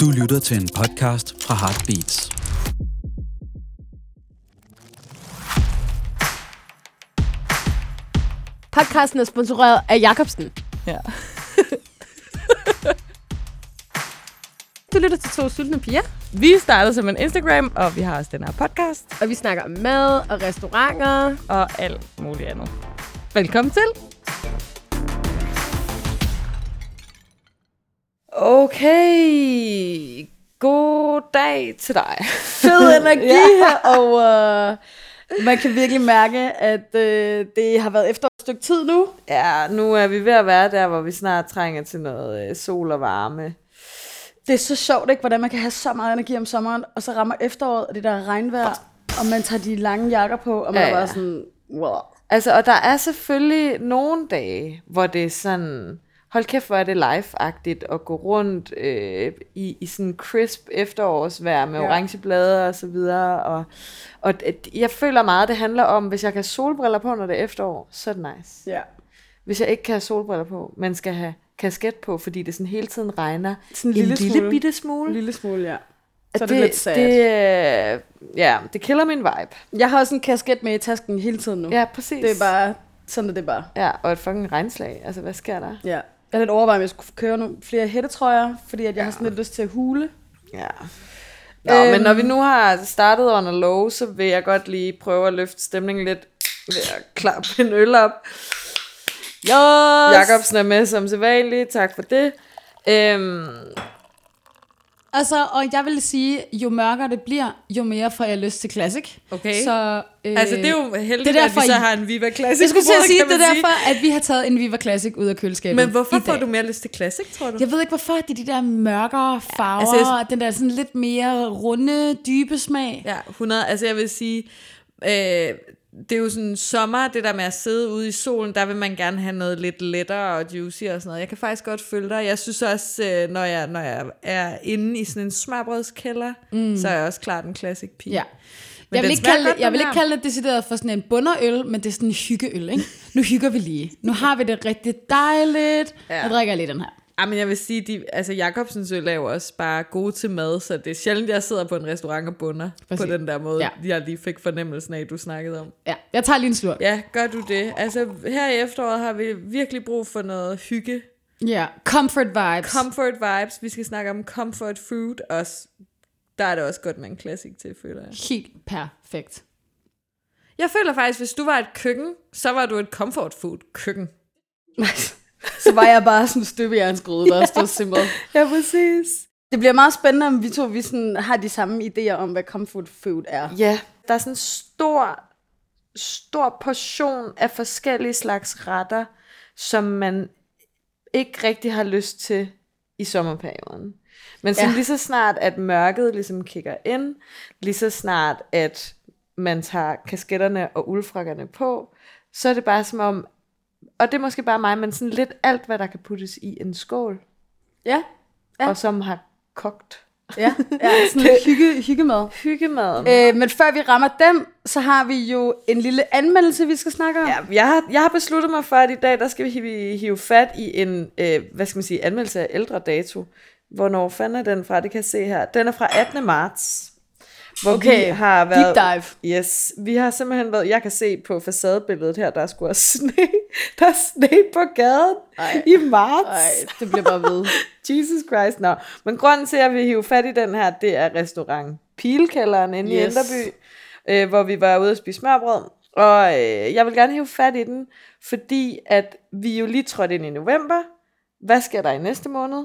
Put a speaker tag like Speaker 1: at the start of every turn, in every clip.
Speaker 1: Du lytter til en podcast fra Heartbeats.
Speaker 2: Podcasten er sponsoreret af Jacobsen.
Speaker 3: Ja.
Speaker 2: Du lytter til to sultne piger,
Speaker 3: Vi startede som en Instagram, og vi har også den her podcast,
Speaker 2: og vi snakker om mad og restauranter.
Speaker 3: og alt muligt andet. Velkommen til. Okay. God dag til dig.
Speaker 4: fed energi her, og uh, man kan virkelig mærke, at uh, det har været efter et stykke tid nu.
Speaker 3: Ja, nu er vi ved at være der, hvor vi snart trænger til noget øh, sol og varme.
Speaker 4: Det er så sjovt, ikke, hvordan man kan have så meget energi om sommeren, og så rammer efteråret, og det der regnvejr, og man tager de lange jakker på, og man
Speaker 3: Ja,
Speaker 4: ja, er
Speaker 3: ja.
Speaker 4: bare sådan, wow.
Speaker 3: Altså, og der er selvfølgelig nogle dage, hvor det er sådan, hold kæft, hvor er det live-agtigt at gå rundt øh, i, i sådan crisp efterårsvejr med ja. Orange blade og så videre. Og, og det- jeg føler meget, det handler om, hvis jeg kan have solbriller på, når det er efterår, så er det nice.
Speaker 4: Ja.
Speaker 3: Hvis jeg ikke kan have solbriller på, men skal have kasket på, fordi det sådan hele tiden regner
Speaker 4: Sådan en lille
Speaker 3: lille
Speaker 4: smule.
Speaker 3: bitte smule.
Speaker 4: Lille smule, ja. Så er det, lidt sad.
Speaker 3: Det, øh, ja, det killer min vibe.
Speaker 4: Jeg har også en kasket med i tasken hele tiden nu.
Speaker 3: Ja, præcis.
Speaker 4: Det er bare, sådan er det bare.
Speaker 3: Ja, og et fucking regnslag. Altså, hvad sker der?
Speaker 4: Ja. Jeg er lidt overvejet, om jeg skulle købe nogle flere hættetrøjer, fordi at jeg har sådan lidt lyst til at hule.
Speaker 3: Ja. Nå, øhm, men når vi nu har startet under low, så vil jeg godt lige prøve at løfte stemningen lidt ved at klappe en øl op.
Speaker 4: Yes!
Speaker 3: Jacobsen er med som sædvanligt, tak for det. Øhm,
Speaker 5: Altså, og jeg vil sige, jo mørkere det bliver, jo mere får jeg lyst til classic.
Speaker 3: Okay.
Speaker 5: Så, øh,
Speaker 3: altså, det er jo heldigt,
Speaker 5: det er
Speaker 3: at
Speaker 5: derfor,
Speaker 3: vi så har en Viva Classic.
Speaker 5: Jeg skulle til at sige, det er derfor, at vi har taget en Viva Classic ud af køleskabet
Speaker 3: Men hvorfor får du mere lyst til Classic, tror du?
Speaker 5: Jeg ved ikke, hvorfor det er de der mørkere farver,
Speaker 3: altså,
Speaker 5: altså,
Speaker 3: jeg-
Speaker 5: den der sådan lidt mere runde, dybe smag.
Speaker 3: Ja, 100. Altså jeg vil sige, øh, det er jo sådan sommer, det der med at sidde ude i solen, der vil man gerne have noget lidt lettere og juicy og sådan noget. Jeg kan faktisk godt følge dig. Jeg synes også, øh, når jeg, når jeg er inde i sådan en smørbrødskælder, mm. så er jeg også klart en classic pige.
Speaker 5: Ja.
Speaker 3: Men
Speaker 5: jeg vil, ikke kalde,
Speaker 3: godt,
Speaker 5: jeg vil
Speaker 3: her.
Speaker 5: ikke kalde det decideret for sådan en bunderøl, men det er sådan en hyggeøl, ikke? Nu hygger vi lige. Nu har vi det rigtig dejligt.
Speaker 3: Ja.
Speaker 5: Jeg drikker lige den her.
Speaker 3: Ja, men jeg vil sige, de, altså Jacobsens øl er jo også bare gode til mad, så det er sjældent, jeg sidder på en restaurant og bunder
Speaker 5: Præcis.
Speaker 3: på den der måde,
Speaker 5: Ja.
Speaker 3: jeg lige fik fornemmelsen af, du snakkede om.
Speaker 5: Ja, jeg tager lige en slurk.
Speaker 3: Ja, gør du det? Altså her i efteråret har vi virkelig brug for noget hygge,
Speaker 5: Ja. Comfort vibes.
Speaker 3: Comfort vibes. Vi skal snakke om comfort food også. Der er det også godt med en classic til, føler jeg.
Speaker 5: Helt perfekt.
Speaker 3: Jeg føler faktisk, hvis du var et køkken, så var du et comfort food køkken.
Speaker 4: Så var jeg bare sådan en støbejernsgryde, der stod simpelthen.
Speaker 3: Ja, præcis.
Speaker 4: Det bliver meget spændende, om vi to vi sådan, har de samme idéer om, hvad comfort food er.
Speaker 3: Ja, der er sådan en stor, stor portion af forskellige slags retter, som man ikke rigtig har lyst til i sommerperioden. Men sådan
Speaker 4: Ja.
Speaker 3: lige så snart, at mørket ligesom kigger ind, lige så snart, at man tager kasketterne og uldfrakkerne på, så er det bare som om, og det er måske bare mig, men sådan lidt alt, hvad der kan puttes i en skål,
Speaker 4: Ja,
Speaker 3: ja. Og som har kogt.
Speaker 4: ja, ja sådan lidt hygge, hyggemad.
Speaker 3: Hyggemaden.
Speaker 4: Øh, men før vi rammer dem, så har vi jo en lille anmeldelse, vi skal snakke om.
Speaker 3: Ja, jeg har, jeg har besluttet mig for, at i dag, der skal vi hive, hive fat i en, øh, hvad skal man sige, anmeldelse af ældre dato. Hvornår fanden er den fra? Det kan jeg se her. Den er fra 18. marts. Hvor
Speaker 4: Okay,
Speaker 3: vi har været,
Speaker 4: deep dive.
Speaker 3: Yes, vi har simpelthen været, jeg kan se på facadebilledet her, der er sgu også sne, der er sne på gaden
Speaker 4: Ej.
Speaker 3: i marts.
Speaker 4: Ej, det bliver bare ved.
Speaker 3: Jesus Christ, nå. Men grunden til, at jeg vil hive fat i den her, det er restaurant Pilkælderen inde yes. i. Enderby, øh, hvor vi var ude at spise smørbrød. Og øh, jeg vil gerne hive fat i den, fordi at vi jo lige trådte ind i november. Hvad sker der i næste måned?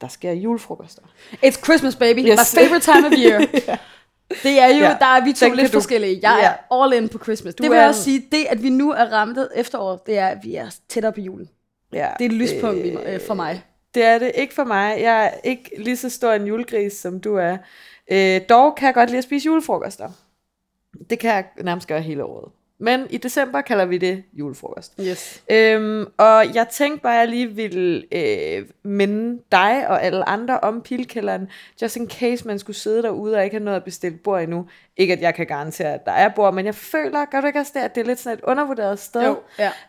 Speaker 3: Der sker julefrokoster.
Speaker 4: It's Christmas, baby.
Speaker 3: Yes.
Speaker 4: My favorite time of year. Det er jo,
Speaker 3: Ja.
Speaker 4: der er vi to lidt
Speaker 3: du-
Speaker 4: forskellige. Jeg
Speaker 3: Ja.
Speaker 4: er all in på Christmas.
Speaker 3: Du
Speaker 4: det vil jeg også sige, det at vi nu er ramt efterår, det er, at vi er tættere på julen.
Speaker 3: Ja,
Speaker 4: Det er et lyspunkt øh, for mig.
Speaker 3: Det er det ikke for mig. Jeg er ikke lige så stor en julegris, som du er. Øh, dog kan jeg godt lide at spise julefrokoster. Det kan jeg nærmest gøre hele året. Men i december kalder vi det julefrokost.
Speaker 4: Yes.
Speaker 3: Øhm, og jeg tænkte bare, at jeg lige ville øh, minde dig og alle andre om pilkælderen, just in case man skulle sidde derude og ikke have noget at bestille bord endnu. Ikke at jeg kan garantere, at der er bord, men jeg føler, gør du ikke også det, at det er lidt sådan et undervurderet sted,
Speaker 4: Jo,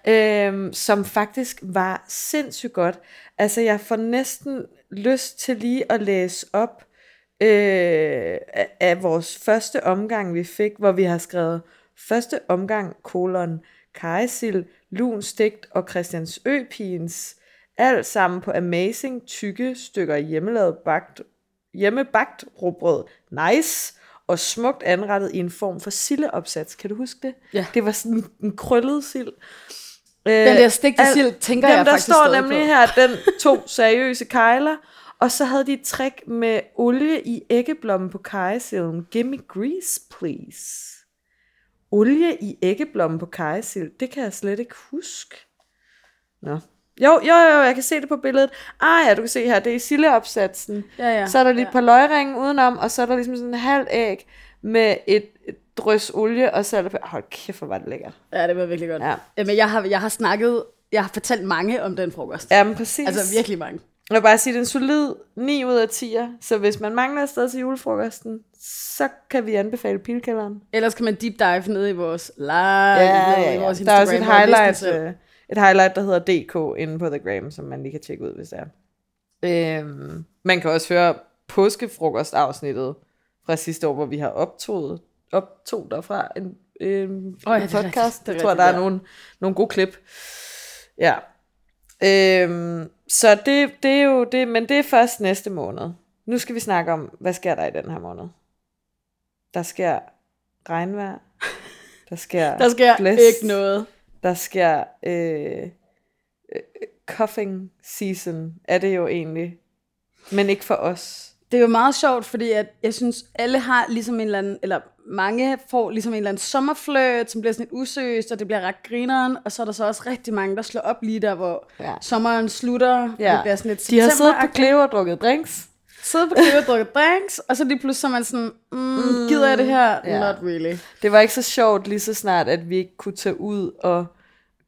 Speaker 4: ja.
Speaker 3: øhm, som faktisk var sindssygt godt. Altså jeg får næsten lyst til lige at læse op øh, af, af vores første omgang, vi fik, hvor vi har skrevet første omgang, kolon, kajsild, lun stegt og Christiansø-pigens, alt sammen på amazing tykke stykker hjemmelavet bagt, hjemmebagt råbrød. Nice! Og smukt anrettet i en form for sildeopsats. Kan du huske det?
Speaker 4: Ja.
Speaker 3: Det var sådan en krøllet sild. Øh,
Speaker 5: Den der stegte
Speaker 3: al-
Speaker 5: sild, tænker
Speaker 3: Jamen,
Speaker 5: jeg
Speaker 3: der
Speaker 5: faktisk
Speaker 3: står nemlig
Speaker 5: på.
Speaker 3: her, den to seriøse kejler, og så havde de et trick med olie i æggeblommen på kajesilden. Give me grease, please. Olie i æggeblommen på kajesild, det kan jeg slet ikke huske. Nå. Jo, jo, jo, jeg kan se det på billedet. Ah ja, du kan se her, det er i sildeopsatsen.
Speaker 4: Ja, ja.
Speaker 3: Så er der lige et par løgringe udenom, og så er der ligesom sådan en halv æg med et, et drøs olie, og så er der... Hold kæft, hvor var det lækkert.
Speaker 4: Ja, det var virkelig godt.
Speaker 3: Ja.
Speaker 4: Jamen, jeg har, jeg har snakket, jeg har fortalt mange om den frokost.
Speaker 3: Ja, men præcis.
Speaker 4: Altså virkelig mange.
Speaker 3: Jeg vil bare sige, det er en solid 9 ud af 10. Så hvis man mangler et sted til julefrokosten, så kan vi anbefale pilkælderen.
Speaker 4: Ellers kan man deep dive ned i vores live,
Speaker 3: Ja, ja,
Speaker 4: i
Speaker 3: ja.
Speaker 4: vores
Speaker 3: Der er også et highlight, øh, et highlight, der hedder DK inde på The Gram, som man lige kan tjekke ud, hvis det er. Øhm, man kan også høre påskefrokostafsnittet fra sidste år, hvor vi har optoget, optog derfra en, en,
Speaker 4: Åh, ja,
Speaker 3: en
Speaker 4: det
Speaker 3: podcast.
Speaker 4: det er
Speaker 3: jeg tror, der er nogle, nogle gode klip. Ja. Øhm, så det, det er jo det, men det er først næste måned. Nu skal vi snakke om, hvad sker der i den her måned? Der sker regnvejr. Der sker
Speaker 4: Der sker
Speaker 3: blæst.
Speaker 4: ikke noget.
Speaker 3: Der sker øh, øh, cuffing season, er det jo egentlig. Men ikke for os.
Speaker 4: Det er jo meget sjovt, fordi at jeg synes, alle har ligesom en eller anden, eller mange får ligesom en eller anden sommerfløjt, som bliver sådan lidt usøst, og det bliver ret grineren, og så er der så også rigtig mange, der slår op lige der, hvor
Speaker 3: Ja.
Speaker 4: sommeren slutter,
Speaker 3: Ja.
Speaker 4: det bliver sådan lidt
Speaker 3: De har siddet på. Cleo og drukket drinks.
Speaker 4: siddet på klippet og drukket drinks, og så lige pludselig så man sådan, mm, gider jeg det her?
Speaker 3: ja.
Speaker 4: Not really.
Speaker 3: Det var ikke så sjovt lige så snart, at vi ikke kunne tage ud og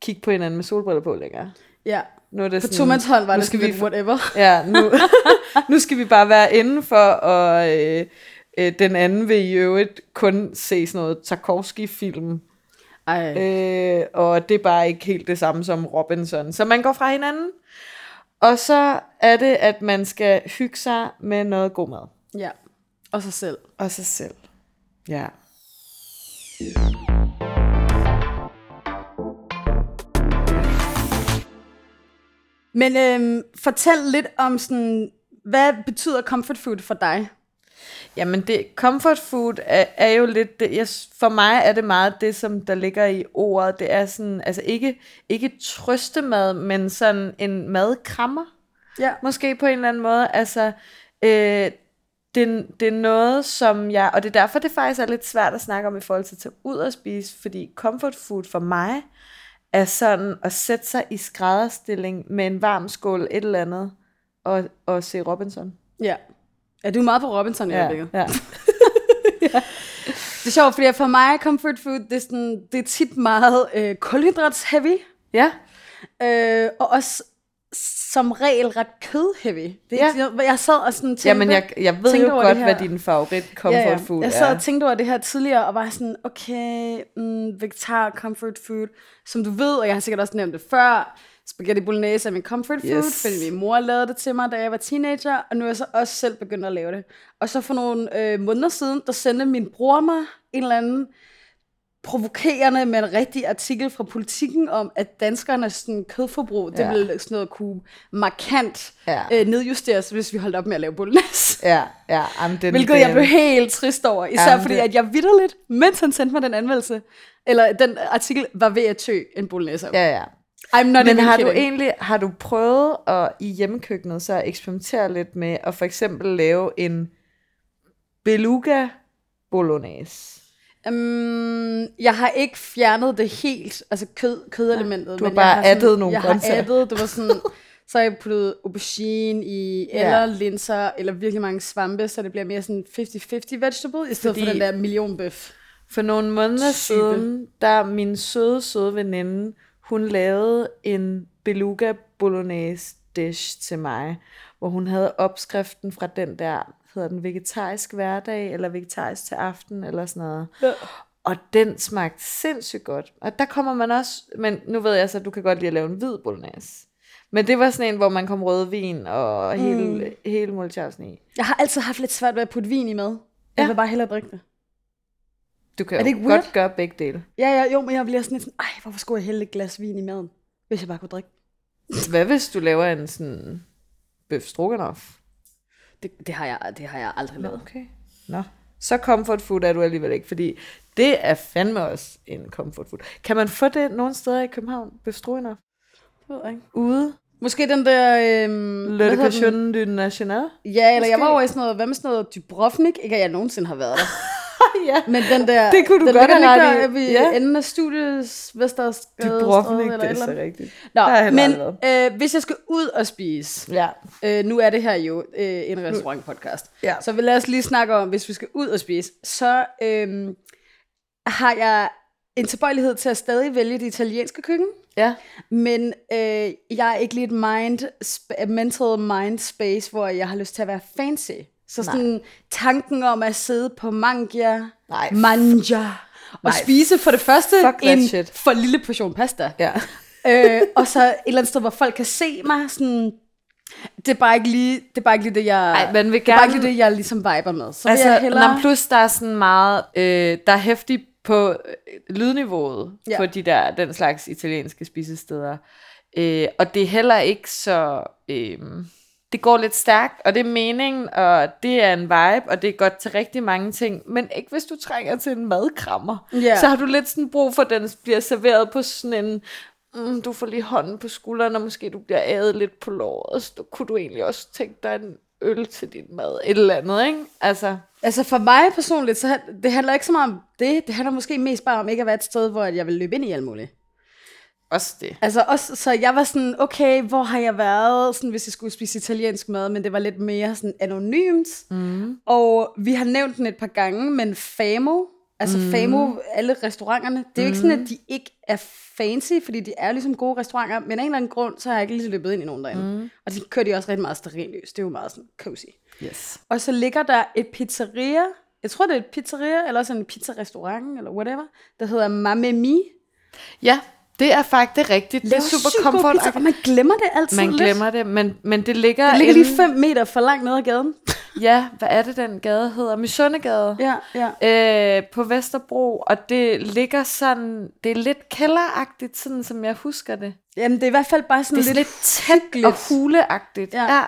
Speaker 3: kigge på hinanden med solbriller på længere.
Speaker 4: Ja.
Speaker 3: Nu er det
Speaker 4: På
Speaker 3: sådan,
Speaker 4: to mands hånd var det
Speaker 3: skal vi
Speaker 4: whatever.
Speaker 3: Ja, nu, nu skal vi bare være indenfor, og øh, øh, den anden vil i øvrigt kun se sådan noget Tarkovsky-film.
Speaker 4: Ej.
Speaker 3: Øh, og det er bare ikke helt det samme som Robinson. Så man går fra hinanden, og så er det, at man skal hygge sig med noget god mad.
Speaker 4: Ja. Og sig selv.
Speaker 3: Og sig selv. Ja.
Speaker 4: Men øhm, fortæl lidt om sådan, hvad betyder comfort food for dig?
Speaker 3: Jamen, det, comfort food er, er jo lidt, det, jeg, for mig er det meget det, som der ligger i ordet. Det er sådan, altså ikke, ikke trøstemad, men sådan en madkrammer.
Speaker 4: Ja.
Speaker 3: Måske på en eller anden måde. Altså, øh, det, det er noget, som jeg, og det er derfor, det faktisk er lidt svært at snakke om i forhold til at tage ud og spise, fordi comfort food for mig er sådan at sætte sig i skrædderstilling med en varm skål et eller andet, og, og se Robinson.
Speaker 4: Ja. Ja, du er meget på Robinson i
Speaker 3: Ja,
Speaker 4: øjeblikket.
Speaker 3: ja.
Speaker 4: Det er sjovt, fordi for mig, comfort food, det er, sådan, det er tit meget øh, kulhydrats-heavy,
Speaker 3: ja.
Speaker 4: øh, og også som regel ret kød-heavy. Det er
Speaker 3: Ja.
Speaker 4: jeg, sad og sådan tænkte,
Speaker 3: Jamen, jeg, jeg ved jo godt, hvad din favorit comfort
Speaker 4: ja, ja.
Speaker 3: food
Speaker 4: Jeg sad
Speaker 3: er.
Speaker 4: og tænkte over det her tidligere, og var sådan, okay, mm, vegetar comfort food, som du ved, og jeg har sikkert også nævnt det før, spaghetti bolognese er min comfort food,
Speaker 3: Yes.
Speaker 4: fordi min mor lavede det til mig, da jeg var teenager, og nu er jeg så også selv begyndt at lave det. Og så for nogle øh, måneder siden, der sendte min bror mig en eller anden provokerende, men rigtig artikel fra politikken om, at danskernes sådan, kødforbrug, det
Speaker 3: Ja.
Speaker 4: ville sådan noget kunne markant
Speaker 3: Ja.
Speaker 4: øh, nedjusteres, hvis vi holdt op med at lave bolognese.
Speaker 3: Ja, ja. Jamen, den,
Speaker 4: Hvilket
Speaker 3: den,
Speaker 4: jeg blev helt trist over. Især
Speaker 3: Jamen,
Speaker 4: fordi,
Speaker 3: det-
Speaker 4: at jeg vidderligt, mens han sendte mig den anmeldelse, eller den artikel, var ved at tø en bolognese.
Speaker 3: Ja, ja.
Speaker 4: I'm not
Speaker 3: Men har du
Speaker 4: kidding.
Speaker 3: egentlig har du prøvet at i hjemmekøkkenet så at eksperimentere lidt med at for eksempel lave en beluga bolognese?
Speaker 4: Um, jeg har ikke fjernet det helt, altså kød, kødelementet.
Speaker 3: du har
Speaker 4: men
Speaker 3: bare
Speaker 4: jeg sådan,
Speaker 3: addet nogle
Speaker 4: Jeg
Speaker 3: grøntsager.
Speaker 4: har addet, det var sådan, så har jeg puttet aubergine i,
Speaker 3: Ja.
Speaker 4: eller linser, eller virkelig mange svampe, så det bliver mere sådan 50-50 vegetable, i stedet
Speaker 3: Fordi-
Speaker 4: for den der millionbøf.
Speaker 3: For nogle måneder
Speaker 4: Syge.
Speaker 3: siden, der min søde, søde veninde, hun lavede en beluga bolognese dish til mig, hvor hun havde opskriften fra den der, hedder den vegetarisk hverdag, eller vegetarisk til aften, eller sådan noget.
Speaker 4: Ja.
Speaker 3: Og den smagte sindssygt godt. Og der kommer man også, men nu ved jeg så, at du kan godt lide at lave en hvid bolognese. Men det var sådan en, hvor man kom rødvin og hele, mm. hele multjavsen i.
Speaker 4: Jeg har altid haft lidt svært ved at putte vin i mad. Jeg
Speaker 3: Ja.
Speaker 4: vil bare hellere drikke det.
Speaker 3: Du kan
Speaker 4: Er det ikke weird?
Speaker 3: godt gøre begge dele.
Speaker 4: Ja, ja, jo, men jeg bliver sådan lidt sådan, ej, hvorfor skulle jeg hælde et glas vin i maden, hvis jeg bare kunne drikke?
Speaker 3: Hvad hvis du laver en sådan bøf stroganoff?
Speaker 4: Det, det, har, jeg, det har jeg aldrig lavet.
Speaker 3: Okay. Nå. Så comfort food er du alligevel ikke, fordi det er fandme også en comfort food. Kan man få det nogle steder i København? Bøf stroganoff?
Speaker 4: Det ved jeg ikke.
Speaker 3: Ude?
Speaker 4: Måske den der... Øhm,
Speaker 3: Le? Location du National?
Speaker 4: Ja, eller jeg
Speaker 3: Måske.
Speaker 4: var over i sådan noget, hvad med sådan noget Dubrovnik? Ikke at jeg nogensinde har været der.
Speaker 3: ja.
Speaker 4: Men den der...
Speaker 3: Det kunne du
Speaker 4: den
Speaker 3: godt have ret i.
Speaker 4: der ved
Speaker 3: Ja.
Speaker 4: enden af studies Vesterskade.
Speaker 3: Dubrovnik,
Speaker 4: eller
Speaker 3: det
Speaker 4: et
Speaker 3: er
Speaker 4: eller
Speaker 3: så rigtigt.
Speaker 4: Nå, men øh, hvis jeg skal ud og spise,
Speaker 3: Ja.
Speaker 4: øh, nu er det her jo øh, en restaurantpodcast,
Speaker 3: Ja.
Speaker 4: så vil lad os lige snakke om, hvis vi skal ud og spise, så øh, har jeg en tilbøjelighed til at stadig vælge det italienske køkken.
Speaker 3: Ja.
Speaker 4: Men øh, jeg er ikke lige et mind, sp- mental mind space, hvor jeg har lyst til at være fancy. Så sådan tanken om at sidde på mangia,
Speaker 3: Nej.
Speaker 4: manja, og
Speaker 3: Nej.
Speaker 4: spise for det første en
Speaker 3: shit.
Speaker 4: for lille portion pasta.
Speaker 3: Ja.
Speaker 4: øh, og så et eller andet sted, hvor folk kan se mig. Sådan, det er bare ikke lige det, er bare ikke lige det jeg,
Speaker 3: Ej, man vil
Speaker 4: det er bare
Speaker 3: gerne-
Speaker 4: ikke lige det, jeg ligesom viber med. Så
Speaker 3: Altså,
Speaker 4: jeg hellere...
Speaker 3: hellere... plus der er sådan meget, øh, der er hæftig på øh, lydniveauet
Speaker 4: ja.
Speaker 3: på de der, den slags italienske spisesteder. Øh, og det er heller ikke så, øh, det går lidt stærkt, og det er meningen, og det er en vibe, og det er godt til rigtig mange ting, men ikke hvis du trænger til en madkrammer.
Speaker 4: Ja.
Speaker 3: Så har du lidt sådan brug for, at den bliver serveret på sådan en, mm, du får lige hånden på skulderen, og måske du bliver ædet lidt på låret, så kunne du egentlig også tænke dig en øl til din mad, et eller andet, ikke? Altså,
Speaker 4: Altså for mig personligt, så det handler ikke så meget om det. Det handler måske mest bare om ikke at være et sted, hvor jeg vil løbe ind i alt muligt.
Speaker 3: Også det.
Speaker 4: Altså også, så jeg var sådan, okay, hvor har jeg været, sådan, hvis jeg skulle spise italiensk mad, men det var lidt mere sådan anonymt. Mm. Og vi har nævnt den et par gange, men Famo, altså mm. Famo, alle restauranterne, det er jo ikke sådan, at de ikke er fancy, fordi de er ligesom gode restauranter, men af en eller anden grund, så har jeg ikke lige løbet ind i nogen derinde. Mm. Og de kører de også rigtig meget stearinlys, det er jo meget sådan cozy.
Speaker 3: Yes.
Speaker 4: Og så ligger der et pizzeria, jeg tror det er et pizzeria, eller også en pizzarestaurant, eller whatever, der hedder Mamma.
Speaker 3: Ja, det er faktisk rigtigt. Det er super
Speaker 4: sygt god
Speaker 3: comfort.
Speaker 4: pizza, og man glemmer det altid
Speaker 3: Man
Speaker 4: lidt.
Speaker 3: glemmer det, men, men det ligger...
Speaker 4: Det ligger lige 5 meter for langt ned ad gaden.
Speaker 3: Ja, hvad er det, den gade hedder? Misundegade.
Speaker 4: Ja, ja.
Speaker 3: Øh, på Vesterbro, og det ligger sådan, det er lidt kælderagtigt, sådan som jeg husker det.
Speaker 4: Jamen, det er i hvert fald bare sådan
Speaker 3: Det er
Speaker 4: lidt,
Speaker 3: lidt tæt og huleagtigt.
Speaker 4: Ja.
Speaker 3: ja.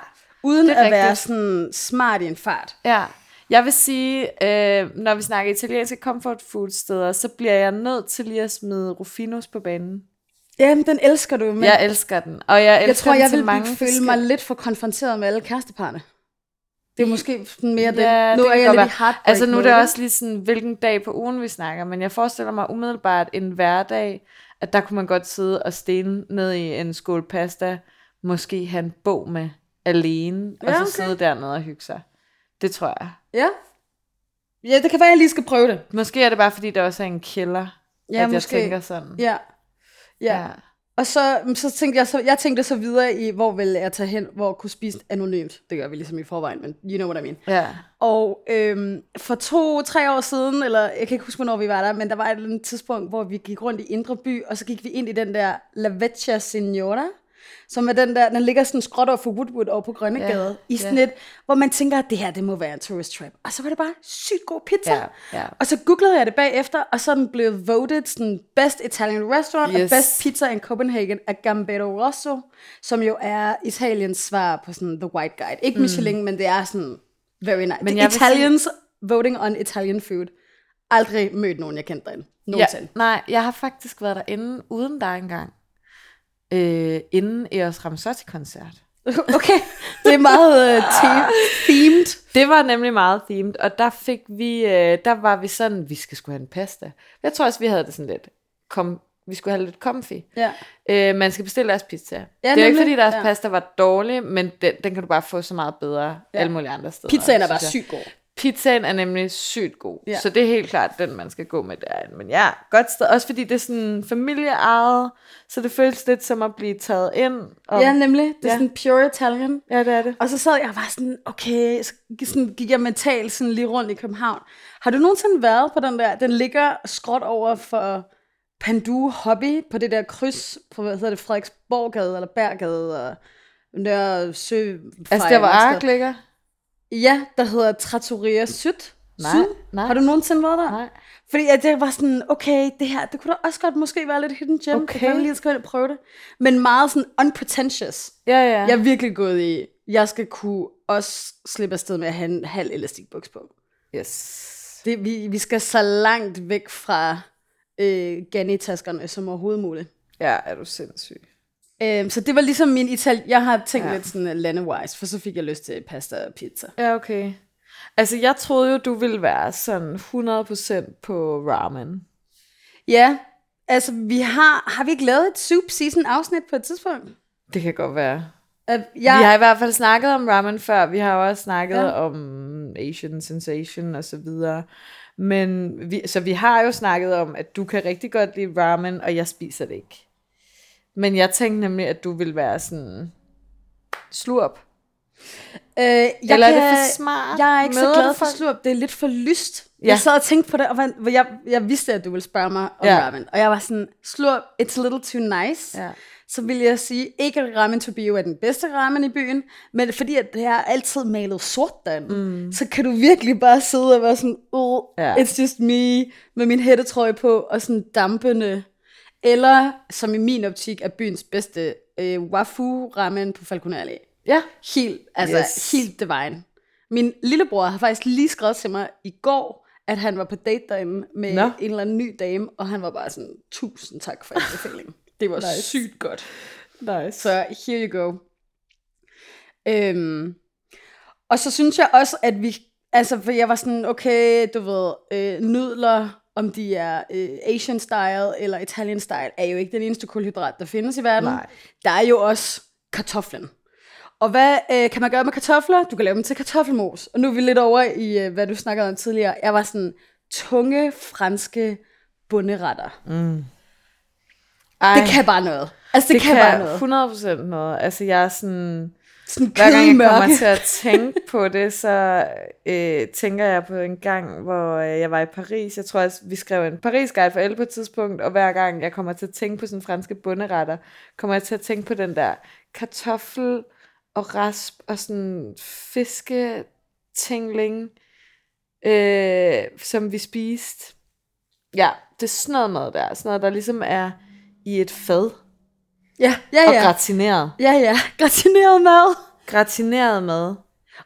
Speaker 4: uden
Speaker 3: det
Speaker 4: at
Speaker 3: er
Speaker 4: være
Speaker 3: rigtigt.
Speaker 4: sådan smart i en fart.
Speaker 3: Ja, jeg vil sige, øh, når vi snakker italienske comfort food steder, så bliver jeg nødt til lige at smide Rufinos på banen.
Speaker 4: Jamen, den elsker du, men
Speaker 3: jeg elsker den, og jeg
Speaker 4: jeg
Speaker 3: elsker
Speaker 4: tror,
Speaker 3: den
Speaker 4: jeg vil
Speaker 3: mange
Speaker 4: føle
Speaker 3: forskellige-
Speaker 4: mig lidt for konfronteret med alle kæresteparne. Det er måske sådan mere det.
Speaker 3: Ja,
Speaker 4: nu
Speaker 3: det
Speaker 4: er jeg lidt i
Speaker 3: Altså nu er det også lige sådan, hvilken dag på ugen vi snakker, men jeg forestiller mig umiddelbart en hverdag, at der kunne man godt sidde og stene ned i en skål pasta, måske have en bog med alene, og
Speaker 4: Ja,
Speaker 3: så
Speaker 4: okay.
Speaker 3: sidde dernede og hygge sig. Det tror jeg.
Speaker 4: Ja. Ja, det kan være, jeg lige skal prøve det.
Speaker 3: Måske er det bare, fordi der også er en kælder,
Speaker 4: Ja,
Speaker 3: at
Speaker 4: måske.
Speaker 3: jeg tænker sådan.
Speaker 4: Ja. Ja. ja. Og så, så tænkte jeg så, jeg tænkte så videre i, hvor vil jeg tage hen, hvor jeg kunne spise anonymt. Det gør vi ligesom i forvejen, men you know what I mean.
Speaker 3: ja.
Speaker 4: Og øhm, for to-tre år siden, eller jeg kan ikke huske, hvornår vi var der, men der var et eller andet tidspunkt, hvor vi gik rundt i Indre By, og så gik vi ind i den der La Vecchia Signora, som er den der, den ligger sådan skråt over for Woodwood over på Grønnegade,
Speaker 3: Ja,
Speaker 4: i sådan et, hvor man tænker, at det her, det må være en tourist trap. Og så var det bare sygt god pizza.
Speaker 3: Ja, ja.
Speaker 4: Og så googlede jeg det bagefter, og så den blevet voted sådan best Italian restaurant yes. Og best pizza in Copenhagen af Gambero Rosso, som jo er Italiens svar på sådan The White Guide. Ikke Michelin, men det er sådan very nice. Men det er Italians voting on Italian food. Aldrig mødt nogen, jeg kendte derinde.
Speaker 3: ja.
Speaker 4: Nogensinde.
Speaker 3: Nej, jeg har faktisk været derinde uden dig engang. Øh, inden Eros Ramazzotti-koncert.
Speaker 4: okay, det er meget uh, te- themed.
Speaker 3: Det var nemlig meget themed, og der fik vi, øh, der var vi sådan, vi skal skulle have en pasta. Jeg tror også, vi havde det sådan lidt, kom, vi skulle have lidt comfy.
Speaker 4: Ja.
Speaker 3: Øh, man skal bestille deres pizza. Ja, det er
Speaker 4: nemlig.
Speaker 3: ikke, fordi deres
Speaker 4: Ja.
Speaker 3: pasta var dårlig, men den, den kan du bare få så meget bedre ja. alle mulige andre steder.
Speaker 4: Pizzaen er bare sygt god.
Speaker 3: Pizzaen er nemlig sygt god,
Speaker 4: Ja.
Speaker 3: så det er helt klart den, man skal gå med derinde. Men ja, godt sted, også fordi det er sådan familieejet, så det føles lidt som at blive taget ind. Og,
Speaker 4: Ja, nemlig. Det er
Speaker 3: Ja.
Speaker 4: sådan pure Italian.
Speaker 3: ja, det er det.
Speaker 4: Og så sad jeg og var sådan, okay, så sådan, gik jeg mentalt sådan lige rundt i København. Har du nogensinde været på den der, den ligger skråt over for Pandu Hobby på det der kryds på, hvad hedder det, Frederiksborggade eller Berggade og Nørre Sø.
Speaker 3: Altså, der var Ark ligger?
Speaker 4: Ja, der hedder Trattoria Syd.
Speaker 3: Nej,
Speaker 4: Syd.
Speaker 3: nej.
Speaker 4: Har du nogensinde været der?
Speaker 3: Nej.
Speaker 4: Fordi at det var sådan, okay, det her, det kunne da også godt måske være lidt hidden gem.
Speaker 3: Okay.
Speaker 4: Jeg kan lige skal prøve det. Men meget sådan unpretentious.
Speaker 3: Ja, ja.
Speaker 4: Jeg er virkelig gået i, jeg skal kunne også slippe afsted med at have en halv elastikbuks på.
Speaker 3: Yes.
Speaker 4: Det, vi, vi skal så langt væk fra øh, Ganni-taskerne som overhovedet muligt.
Speaker 3: Ja, er du sindssyg.
Speaker 4: Øhm, så det var ligesom min ital... Jeg har tænkt
Speaker 3: Ja.
Speaker 4: lidt sådan uh, landewise, for så fik jeg lyst til pasta og pizza.
Speaker 3: Ja, okay. Altså, jeg troede jo, du ville være sådan 100% på ramen.
Speaker 4: Ja, altså vi har... Har vi ikke lavet et soup season afsnit på et tidspunkt?
Speaker 3: Det kan godt være.
Speaker 4: Uh, jeg,
Speaker 3: Vi har i hvert fald snakket om ramen før. Vi har også snakket. Ja. om Asian Sensation og så videre. Men vi, så vi har jo snakket om, at du kan rigtig godt lide ramen, og jeg spiser det ikke. Men jeg tænkte nemlig, at du vil være sådan slurp.
Speaker 4: øh, jeg
Speaker 3: Eller er det
Speaker 4: kan-
Speaker 3: for smart?
Speaker 4: Jeg er ikke så
Speaker 3: Møder
Speaker 4: glad
Speaker 3: du
Speaker 4: for slurp. Det er lidt for lyst.
Speaker 3: Ja.
Speaker 4: Jeg sad og tænkte på det, og var- jeg, jeg vidste, at du ville spørge mig om
Speaker 3: Ja.
Speaker 4: ramen. Og jeg var sådan, slurp, it's a little too nice.
Speaker 3: Ja.
Speaker 4: Så vil jeg sige, ikke at ramen to bio er den bedste ramen i byen, men fordi at det er altid malet sort derinde, mm. så kan du virkelig bare sidde og være sådan, oh,
Speaker 3: ja.
Speaker 4: it's just me, med min hættetrøje på, og sådan dampende. Eller, som i min optik, er byens bedste øh, wafu ramen på Falconer Allé.
Speaker 3: Ja.
Speaker 4: Helt, altså
Speaker 3: Yes.
Speaker 4: helt divine. Min lillebror har faktisk lige skrevet til mig i går, at han var på date derinde med
Speaker 3: Nå.
Speaker 4: en eller anden ny dame, og han var bare sådan, tusind tak for anbefalingen. Det var
Speaker 3: nice.
Speaker 4: sygt godt.
Speaker 3: Nice.
Speaker 4: Så here you go. Øhm, og så synes jeg også, at vi, altså for jeg var sådan, okay, du ved, øh, nudler, om de er øh, Asian style eller Italian style, er jo ikke den eneste kulhydrat, der findes i verden.
Speaker 3: Nej.
Speaker 4: Der er jo også kartoflen. Og hvad øh, kan man gøre med kartofler? Du kan lave dem til kartoffelmos. Og nu er vi lidt over i, øh, hvad du snakkede om tidligere. Jeg var sådan, tunge franske bunderetter.
Speaker 3: Ej,
Speaker 4: Det kan bare noget. Altså, det,
Speaker 3: det
Speaker 4: kan,
Speaker 3: kan
Speaker 4: bare noget.
Speaker 3: 100% noget. Altså, jeg er sådan...
Speaker 4: Sådan
Speaker 3: Hver gang jeg kommer til at tænke på det, så øh, tænker jeg på en gang, hvor øh, jeg var i Paris. Jeg tror, at vi skrev en Paris-guide for alle på et tidspunkt, og hver gang jeg kommer til at tænke på sådan franske bunderetter, kommer jeg til at tænke på den der kartoffel og rasp og sådan fisketingling, øh, som vi spiste. Ja, det er sådan noget mad der. Sådan noget, der ligesom er i et fad
Speaker 4: Ja, ja,
Speaker 3: og
Speaker 4: ja.
Speaker 3: gratineret.
Speaker 4: Ja, ja. Gratineret mad.
Speaker 3: Gratineret mad.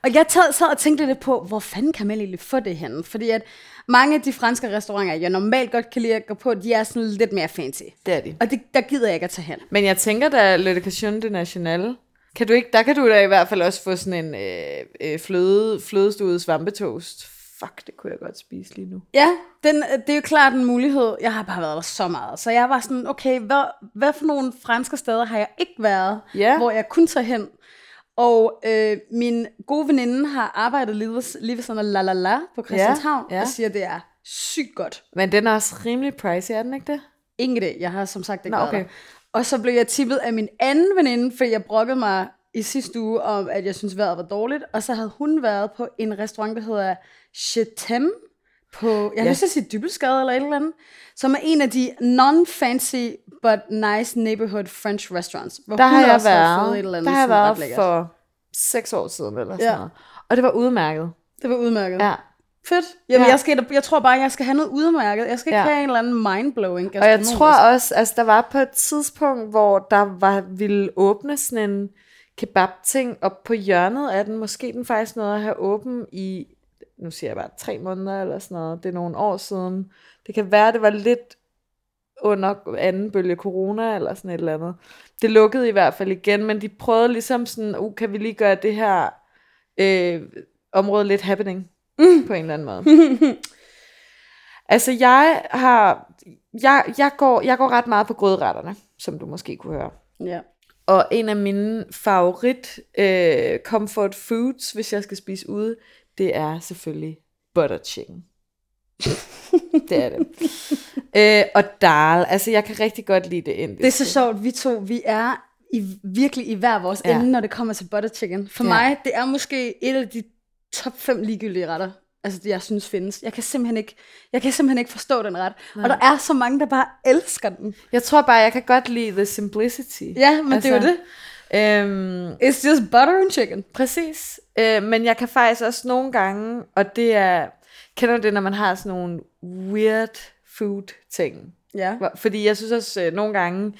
Speaker 4: Og jeg sad, sad og tænkte lidt på, hvor fanden kan man egentlig få det henne? Fordi at mange af de franske restauranter, jeg normalt godt kan lide at gå på, de er sådan lidt mere fancy.
Speaker 3: Det er de.
Speaker 4: Og det, der gider jeg ikke at tage hen.
Speaker 3: Men jeg tænker da, Le Education de National, kan du ikke, der kan du da i hvert fald også få sådan en øh, øh, fløde, flødestuet svampetoast. Fuck, det kunne jeg godt spise lige nu.
Speaker 4: Ja, den, det er jo klart en mulighed. Jeg har bare været der så meget. Så jeg var sådan, okay, hvad, hvad for nogle franske steder har jeg ikke været,
Speaker 3: Ja.
Speaker 4: hvor jeg kun tager hen? Og øh, min gode veninde har arbejdet lige ved, lige ved sådan en la la la på Christianshavn,
Speaker 3: ja.
Speaker 4: og siger, det er sygt godt.
Speaker 3: Men den er også rimelig pricey, er den ikke det?
Speaker 4: Ingen idé. Jeg har som sagt ikke
Speaker 3: Nå,
Speaker 4: været
Speaker 3: okay.
Speaker 4: der. Og så blev jeg tippet af min anden veninde, fordi jeg brokkede mig i sidste uge om, at jeg synes vejret var dårligt. Og så havde hun været på en restaurant, der hedder Chetem på, jeg har
Speaker 3: Ja.
Speaker 4: at sige Dybelsgade eller et eller andet, som er en af de non-fancy but nice neighborhood French restaurants. Hvor
Speaker 3: Der
Speaker 4: hun
Speaker 3: har jeg
Speaker 4: også havde fået
Speaker 3: været.
Speaker 4: et eller andet
Speaker 3: Der har jeg været for seks år siden eller sådan
Speaker 4: Ja.
Speaker 3: noget. Og det var udmærket.
Speaker 4: Det var udmærket.
Speaker 3: Ja.
Speaker 4: Fedt. Jamen,
Speaker 3: Ja.
Speaker 4: jeg, skal, jeg tror bare, jeg skal have noget udmærket. Jeg skal ikke
Speaker 3: Ja.
Speaker 4: have en eller anden mindblowing
Speaker 3: Og jeg tror også, altså der var på et tidspunkt, hvor der var, ville åbne sådan en kebab-ting op på hjørnet af den. Måske den faktisk nåede at have åben i, nu siger jeg bare tre måneder eller sådan noget. Det er nogle år siden. Det kan være, det var lidt under anden bølge corona eller sådan et eller andet. Det lukkede i hvert fald igen, men de prøvede ligesom sådan, uh, kan vi lige gøre det her øh, område lidt happening mm. på en eller anden måde. altså jeg har, jeg, jeg, går, jeg går ret meget på grødretterne, som du måske kunne høre.
Speaker 4: Ja.
Speaker 3: Og en af mine favorit øh, comfort foods, hvis jeg skal spise ude, det er selvfølgelig butter chicken. det er det. øh, og dal. Altså, jeg kan rigtig godt lide det indiske.
Speaker 4: Det er så sjovt, vi to, vi er i, virkelig i hver vores
Speaker 3: Ja.
Speaker 4: ende, når det kommer til butter chicken. For
Speaker 3: ja.
Speaker 4: mig, det er måske et af de top 5 ligegyldige retter. Altså, jeg synes findes. Jeg kan simpelthen ikke, jeg kan simpelthen ikke forstå den ret. Nej. Og der er så mange, der bare elsker den.
Speaker 3: Jeg tror bare, jeg kan godt lide the simplicity.
Speaker 4: Ja, men altså, det er jo det.
Speaker 3: Øhm,
Speaker 4: It's just butter and chicken.
Speaker 3: præcis. Øh, men jeg kan faktisk også nogle gange, og det er, kender du det, når man har sådan nogle weird food ting?
Speaker 4: Ja.
Speaker 3: Fordi jeg synes også øh, nogle gange,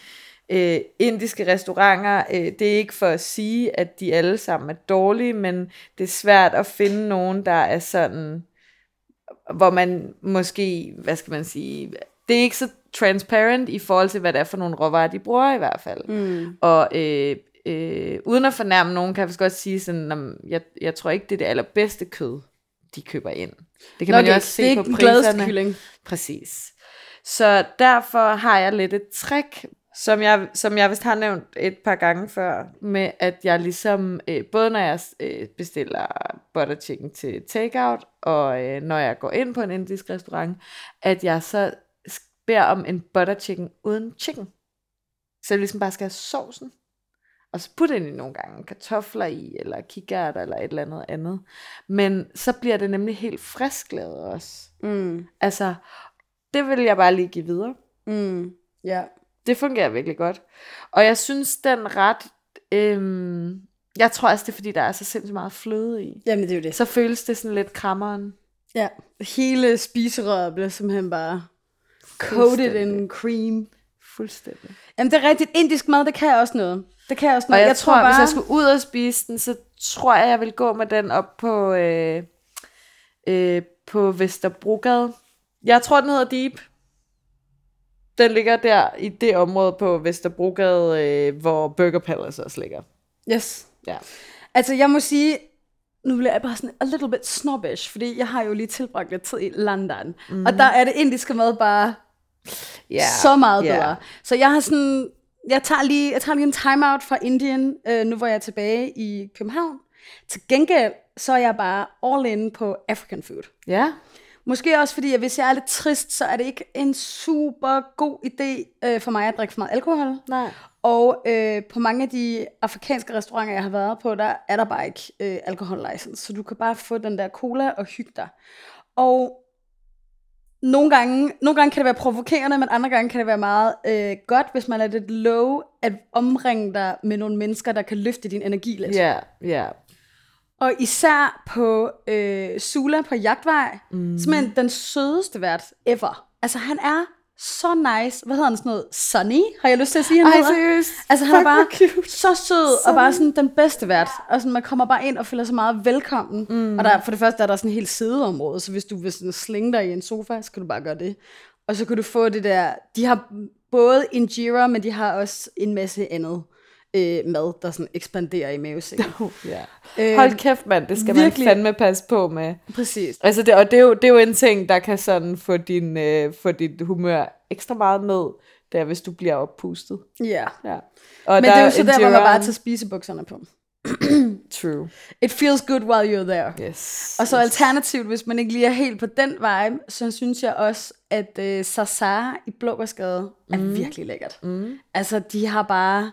Speaker 3: øh, indiske restauranter, øh, det er ikke for at sige, at de alle sammen er dårlige, men det er svært at finde nogen, der er sådan, hvor man måske, hvad skal man sige, det er ikke så transparent i forhold til, hvad det er for nogle råvarer, de bruger i hvert fald.
Speaker 4: Mm.
Speaker 3: Og øh, øh, uden at fornærme nogen, kan jeg faktisk godt sige sådan, "Nå, jeg, jeg tror ikke, det er det allerbedste kød, de køber ind. Det kan
Speaker 4: Nå,
Speaker 3: man jo
Speaker 4: det,
Speaker 3: også se
Speaker 4: det er
Speaker 3: på priserne. Præcis. Så derfor har jeg lidt et trick, som jeg, som jeg vist har nævnt et par gange før, med at jeg ligesom, øh, både når jeg øh, bestiller butter chicken til takeout, og øh, når jeg går ind på en indisk restaurant, at jeg så beder om en butter chicken uden chicken. Så jeg ligesom bare skal have sovsen, og så putte ind i nogle gange kartofler i, eller kikærter, eller et eller andet andet. Men så bliver det nemlig helt frisk lavet også.
Speaker 4: Mm.
Speaker 3: Altså, det vil jeg bare lige give videre.
Speaker 4: Mm. Ja.
Speaker 3: Det fungerer virkelig godt. Og jeg synes, den ret... Øhm, jeg tror også, det er, fordi der er så sindssygt meget fløde i.
Speaker 4: Jamen, det er jo det.
Speaker 3: Så føles det sådan lidt krammeren.
Speaker 4: Ja. Hele spiserøret bliver simpelthen bare coated in cream.
Speaker 3: Fuldstændig.
Speaker 4: Jamen, det er rigtigt. Indisk mad, det kan også noget. Det kan også
Speaker 3: Og
Speaker 4: noget.
Speaker 3: jeg, jeg tror, bare... hvis jeg skulle ud og spise den, så tror jeg, jeg vil gå med den op på, øh, øh, på Vesterbrogade. Jeg tror, den hedder Deep. Den ligger der i det område på Vesterbrogade, øh, hvor Burger Palace også ligger.
Speaker 4: Yes.
Speaker 3: Ja.
Speaker 4: Altså, jeg må sige, nu bliver jeg bare sådan a little bit snobbish, fordi jeg har jo lige tilbragt lidt tid i London. Mm. Og der er det indiske mad bare
Speaker 3: Ja.
Speaker 4: så meget bedre. Så jeg har sådan, jeg tager lige, jeg tager lige en timeout fra Indien, øh, nu hvor jeg er tilbage i København. Til gengæld, så er jeg bare all in på African food.
Speaker 3: Ja.
Speaker 4: Måske også fordi, at hvis jeg er lidt trist, så er det ikke en super god idé øh, for mig at drikke for meget alkohol.
Speaker 3: Nej.
Speaker 4: Og øh, på mange af de afrikanske restauranter, jeg har været på, der er der bare ikke øh, alkohollicens. Så du kan bare få den der cola og hygge dig. Og nogle gange, nogle gange kan det være provokerende, men andre gange kan det være meget øh, godt, hvis man er lidt low, at omringe dig med nogle mennesker, der kan løfte din energi lidt.
Speaker 3: Ja, ja.
Speaker 4: Og især på øh, Sula på Jagtvej, mm. simpelthen den sødeste vært ever. Altså han er så nice. Hvad hedder han sådan noget? Sunny, har jeg lyst til at sige, han
Speaker 3: Ej, seriøst?
Speaker 4: Altså han er
Speaker 3: Fuck,
Speaker 4: bare
Speaker 3: hvor cute.
Speaker 4: så sød, og bare sådan den bedste vært. Og sådan, man kommer bare ind og føler sig meget velkommen. Mm. Og der, for det første er der sådan en helt sædeområde, så hvis du vil sådan slinge dig i en sofa, så kan du bare gøre det. Og så kan du få det der, de har både injera, men de har også en masse andet øh, mad, der sådan ekspanderer i mavesækken.
Speaker 3: ja.
Speaker 4: Øh,
Speaker 3: Hold kæft, mand. Det skal
Speaker 4: virkelig.
Speaker 3: man fandme passe på med.
Speaker 4: Præcis.
Speaker 3: Altså det, og det er, jo, det er jo en ting, der kan sådan få, din, øh, få dit humør ekstra meget ned, det er, hvis du bliver oppustet.
Speaker 4: Ja.
Speaker 3: Ja. Og
Speaker 4: Men det er jo så der, hvor man bare tager spisebukserne på.
Speaker 3: True.
Speaker 4: It feels good while you're there.
Speaker 3: Yes.
Speaker 4: Og så alternativt, hvis man ikke lige er helt på den vibe, så synes jeg også, at øh, Sasar i Blåbærsgade er
Speaker 3: Mhm.
Speaker 4: virkelig lækkert. Mm. Altså, de har bare...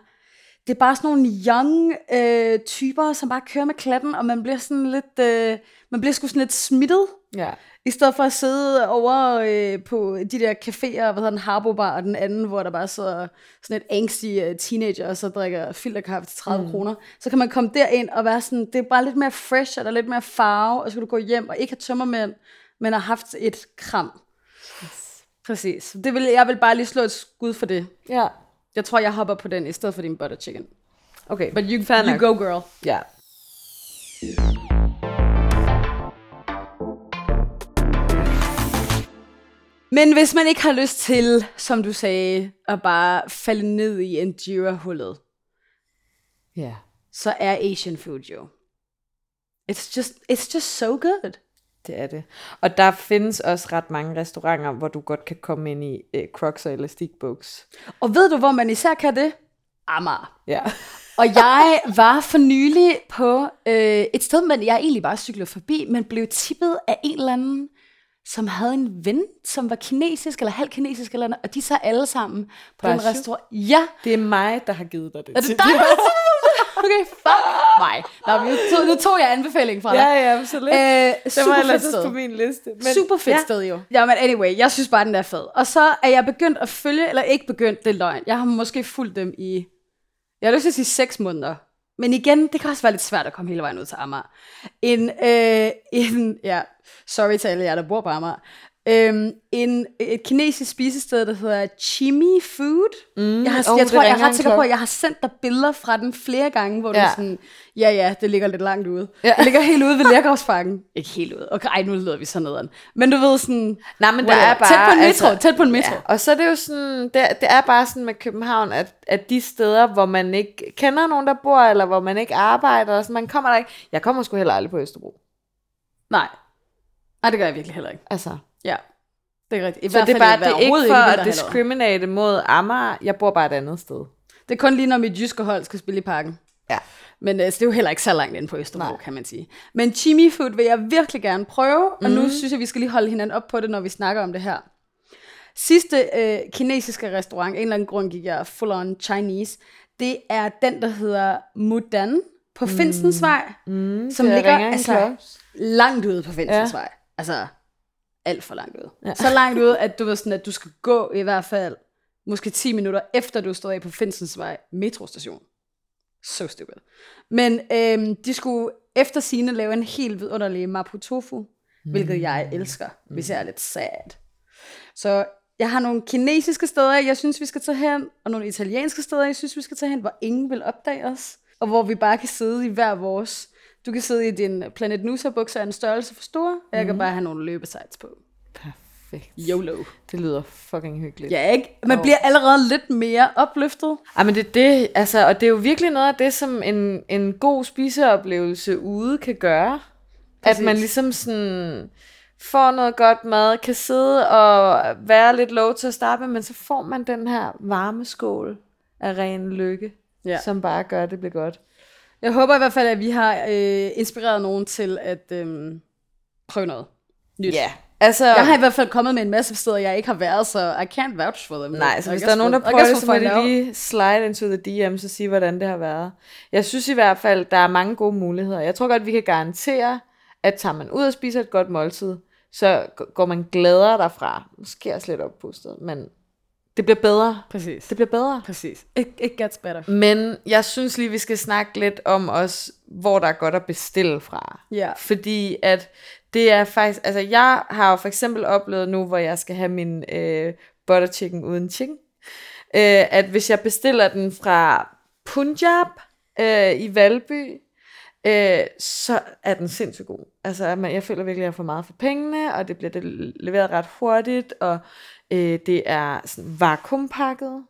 Speaker 4: Det er bare sådan nogle young øh, typer, som bare kører med klatten, og man bliver sådan lidt... Øh, man bliver sgu sådan lidt smittet,
Speaker 3: Ja.
Speaker 4: i stedet for at sidde over øh, på de der caféer, hvad hedder den, Harbo Bar, og den anden, hvor der bare sidder sådan et angsty øh, teenager, og så drikker filterkaffe til 30 mm. kroner. Så kan man komme derind og være sådan, det er bare lidt mere fresh, og der er lidt mere farve, og så kan du gå hjem og ikke have tømmermænd, men har haft et kram. Yes. Præcis. Det vil, jeg vil bare lige slå et skud for det.
Speaker 3: Ja.
Speaker 4: Jeg tror, jeg hopper på den, i stedet for din butter chicken.
Speaker 3: Okay.
Speaker 4: But you,
Speaker 3: Fair
Speaker 4: you
Speaker 3: nok.
Speaker 4: go, girl.
Speaker 3: Ja.
Speaker 4: Men hvis man ikke har lyst til, som du sagde, at bare falde ned i en hullet
Speaker 3: Ja.
Speaker 4: så er Asian food jo. It's just, it's just so good.
Speaker 3: Det er det. Og der findes også ret mange restauranter, hvor du godt kan komme ind i øh, crocs og elastikbuks.
Speaker 4: Og ved du, hvor man især kan det? Amager.
Speaker 3: Ja.
Speaker 4: Og jeg var for nylig på øh, et sted, men jeg egentlig bare cyklede forbi, men blev tippet af en eller anden, som havde en ven, som var kinesisk eller halv kinesisk eller andet, og de så alle sammen på den
Speaker 3: Basho?
Speaker 4: restaurant. Ja,
Speaker 3: Det er mig, der har givet dig det.
Speaker 4: er det dig? Okay, fuck mig. Nå, nu, tog, nu tog jeg anbefalingen fra dig.
Speaker 3: Ja, ja, absolut.
Speaker 4: Øh,
Speaker 3: det var ellers
Speaker 4: sted.
Speaker 3: på min liste. Men,
Speaker 4: super fedt
Speaker 3: ja.
Speaker 4: sted jo. Ja, men anyway, jeg synes bare, den er fed. Og så er jeg begyndt at følge, eller ikke begyndt, det er løgn. Jeg har måske fulgt dem i, jeg har lyst til at sige 6 måneder. Men igen, det kan også være lidt svært at komme hele vejen ud til Amager. En, øh, en ja, sorry til alle jer, der bor på Amager. Øhm, en, et kinesisk spisested, der hedder Chimi Food. Mm, jeg, har,
Speaker 3: oh,
Speaker 4: jeg tror, jeg er ret sikker på, at jeg har sendt dig billeder fra den flere gange, hvor ja. du er sådan, ja ja, det ligger lidt langt ude.
Speaker 3: Ja.
Speaker 4: Det ligger helt ude ved Lærgravsparken. Ikke helt ude. Okay, ej, nu lyder vi så nederen. Men du ved sådan,
Speaker 3: Nej, men der er bare...
Speaker 4: Tæt på en metro, altså, tæt på en metro.
Speaker 3: Ja, og så er det jo sådan, det, det er bare sådan med København, at, at de steder, hvor man ikke kender nogen, der bor, eller hvor man ikke arbejder, sådan, man kommer der ikke. Jeg kommer sgu heller aldrig på Østerbro.
Speaker 4: Nej. Nej, det gør jeg virkelig heller ikke.
Speaker 3: Altså.
Speaker 4: Ja, det er rigtigt. I
Speaker 3: Så
Speaker 4: hvert
Speaker 3: det er bare, det er ikke for at discriminate mod Amager. Jeg bor bare et andet sted.
Speaker 4: Det er kun lige, når mit jyske hold skal spille i parken.
Speaker 3: Ja.
Speaker 4: Men altså, det er jo heller ikke så langt inde på Østerbro,
Speaker 3: Nej.
Speaker 4: kan man sige. Men chimi food vil jeg virkelig gerne prøve, og
Speaker 3: Mhm.
Speaker 4: nu synes jeg, vi skal lige holde hinanden op på det, når vi snakker om det her. Sidste øh, kinesiske restaurant, en eller anden grund gik jeg full on Chinese, det er den, der hedder Mudan på Finsensvej, mm, som ligger altså, langt ude på Finsensvej. Ja. Altså, alt for langt ude.
Speaker 3: Ja.
Speaker 4: Så langt ude, at du ved sådan, at du skal gå i hvert fald måske 10 minutter efter du stod af på Finsensvej metrostation. So stupid. Men øhm, de skulle efter sine lave en helt vidunderlig mapo tofu, mm. hvilket jeg elsker, hvis jeg er lidt sad. Så jeg har nogle kinesiske steder, jeg synes, vi skal tage hen, og nogle italienske steder, jeg synes, vi skal tage hen, hvor ingen vil opdage os, og hvor vi bare kan sidde i hver vores. Du kan sidde i din Planet Nusa bukser af en størrelse for stor, og jeg kan bare have nogle løbesites på.
Speaker 3: Perfekt.
Speaker 4: YOLO.
Speaker 3: Det lyder fucking hyggeligt.
Speaker 4: Ja, ikke? Man bliver allerede lidt mere opløftet.
Speaker 3: Ej, men det er det, altså, og det er jo virkelig noget af det, som en, en god spiseoplevelse ude kan gøre. Præcis. At man ligesom sådan får noget godt mad, kan sidde og være lidt low til at starte med, men så får man den her varme skål af ren lykke,
Speaker 4: Ja.
Speaker 3: som bare gør, at det bliver godt.
Speaker 4: Jeg håber i hvert fald, at vi har øh, inspireret nogen til at øh, prøve noget nyt.
Speaker 3: Ja, altså...
Speaker 4: Jeg har i hvert fald kommet med en masse steder, jeg ikke har været, så I can't vouch for them.
Speaker 3: Nej, så hvis der er nogen, der prøver det, så må de lige slide into the DM's og sige, hvordan det har været. Jeg synes i hvert fald, der er mange gode muligheder. Jeg tror godt, vi kan garantere, at tager man ud og spiser et godt måltid, så går man gladere derfra. Måske også lidt oppustet, men det bliver bedre.
Speaker 4: Præcis.
Speaker 3: Det bliver bedre.
Speaker 4: Præcis. It, it gets better.
Speaker 3: Men jeg synes lige, vi skal snakke lidt om os, hvor der er godt at bestille fra.
Speaker 4: Ja.
Speaker 3: Fordi at det er faktisk, altså jeg har jo for eksempel oplevet nu, hvor jeg skal have min øh, butter chicken uden chicken, øh, at hvis jeg bestiller den fra Punjab øh, i Valby, øh, så er den sindssygt god. Altså, man, jeg føler virkelig, at jeg får meget for pengene, og det bliver det leveret ret hurtigt, og øh, det er sådan vakuumpakket.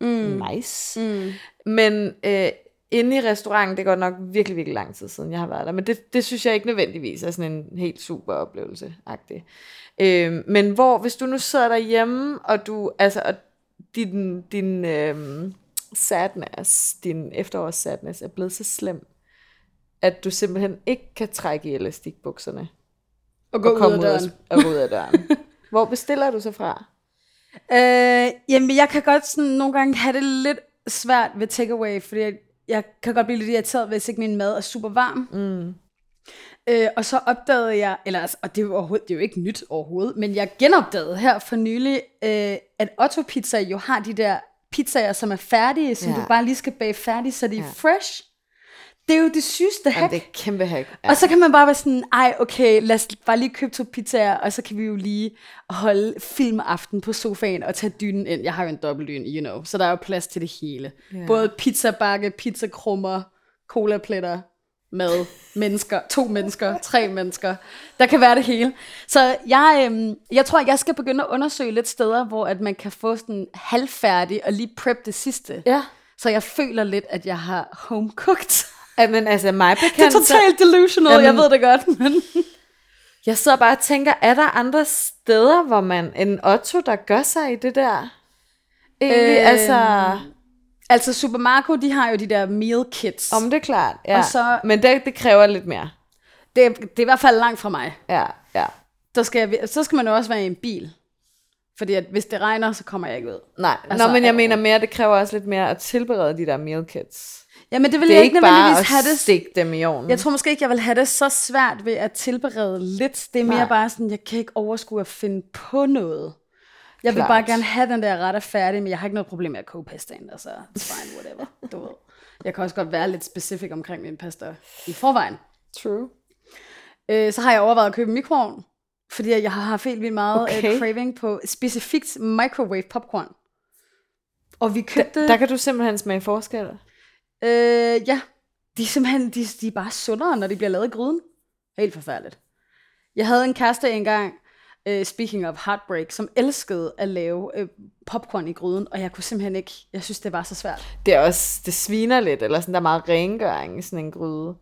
Speaker 3: Mm. Nice.
Speaker 4: Mm.
Speaker 3: Men øh, inde i restauranten, det går nok virkelig, virkelig lang tid siden, jeg har været der. Men det, det synes jeg ikke nødvendigvis er sådan en helt super oplevelse -agtig. Øh, men hvor, hvis du nu sidder derhjemme, og du, altså, og din, din øh, sadness, din efterårs sadness er blevet så slem, at du simpelthen ikke kan trække i elastikbukserne
Speaker 4: Og gå
Speaker 3: og
Speaker 4: ud
Speaker 3: komme
Speaker 4: af
Speaker 3: ud, af,
Speaker 4: døren.
Speaker 3: og gå ud af døren. hvor bestiller du så fra?
Speaker 4: Øh, jamen, jeg kan godt sådan nogle gange have det lidt svært ved takeaway, fordi jeg, jeg kan godt blive lidt irriteret, hvis ikke min mad er super varm.
Speaker 3: Mm.
Speaker 4: Øh, og så opdagede jeg, eller altså, og det er, jo overhovedet, det er jo ikke nyt overhovedet, men jeg genopdagede her for nylig, øh, at Otto Pizza jo har de der pizzaer, som er færdige, som
Speaker 3: Ja.
Speaker 4: du bare lige skal bage færdige, så de er
Speaker 3: Ja.
Speaker 4: fresh. Det er jo det sygeste
Speaker 3: Jamen,
Speaker 4: hack.
Speaker 3: det er et kæmpe hack.
Speaker 4: Og så kan man bare være sådan, ej okay, lad os bare lige købe to pizzaer, og så kan vi jo lige holde filmaften på sofaen og tage dynen ind. Jeg har jo en dobbeltdyne, you know, så der er jo plads til det hele.
Speaker 3: Ja.
Speaker 4: Både pizzabakke, pizzakrummer, colapletter, mad, mennesker, to mennesker, tre mennesker. Der kan være det hele. Så jeg, øhm, jeg tror, jeg skal begynde at undersøge lidt steder, hvor at man kan få sådan halvfærdig og lige prep det sidste.
Speaker 3: Ja.
Speaker 4: Så jeg føler lidt, at jeg har home cooked.
Speaker 3: Ja, men altså, mig
Speaker 4: Det er
Speaker 3: bekendt,
Speaker 4: totalt delusional,
Speaker 3: Jamen-
Speaker 4: jeg ved det godt, men...
Speaker 3: Jeg sidder bare og tænker, er der andre steder, hvor man, en Otto, der gør sig i det der? Egentlig,
Speaker 4: Øhm,
Speaker 3: altså,
Speaker 4: Altså, Supermarco, de har jo de der meal kits.
Speaker 3: om det er klart, ja.
Speaker 4: Og så-
Speaker 3: Men det, det kræver lidt mere.
Speaker 4: Det, er- det er i hvert fald langt fra mig.
Speaker 3: Ja, ja.
Speaker 4: Der skal jeg, så skal man jo også være i en bil. Fordi at hvis det regner, så kommer jeg ikke ud.
Speaker 3: Nej,
Speaker 4: Altså,
Speaker 3: altså, Nå, men jeg
Speaker 4: øh,
Speaker 3: mener mere, det kræver også lidt mere at tilberede de der meal kits.
Speaker 4: Ja, men det vil
Speaker 3: Det
Speaker 4: jeg ikke
Speaker 3: ikke bare at
Speaker 4: have det.
Speaker 3: stikke dem i ovnen.
Speaker 4: Jeg tror måske ikke, jeg vil have det så svært ved at tilberede lidt. Det er mere
Speaker 3: Nej.
Speaker 4: bare sådan, jeg kan ikke overskue at finde på noget. Jeg vil
Speaker 3: Klart.
Speaker 4: bare gerne have den der ret er færdig, men jeg har ikke noget problem med at koge pastaen. Altså, it's fine, whatever. Du ved. Jeg kan også godt være lidt specifik omkring min pasta i forvejen.
Speaker 3: True.
Speaker 4: Øh, så har jeg overvejet at købe en mikroovn, fordi jeg har haft helt vildt meget okay.
Speaker 3: Okay.
Speaker 4: uh, craving på specifikt microwave popcorn. Og vi købte...
Speaker 3: Der kan du simpelthen smage forskel.
Speaker 4: Øh, ja, de er simpelthen de, de er bare sundere, når de bliver lavet i gryden. Helt forfærdeligt. Jeg havde en kæreste engang, uh, speaking of heartbreak, som elskede at lave uh, popcorn i gryden, og jeg kunne simpelthen ikke, jeg synes, det var så svært.
Speaker 3: Det er også, det sviner lidt, eller sådan, der er meget rengøring i sådan en gryde.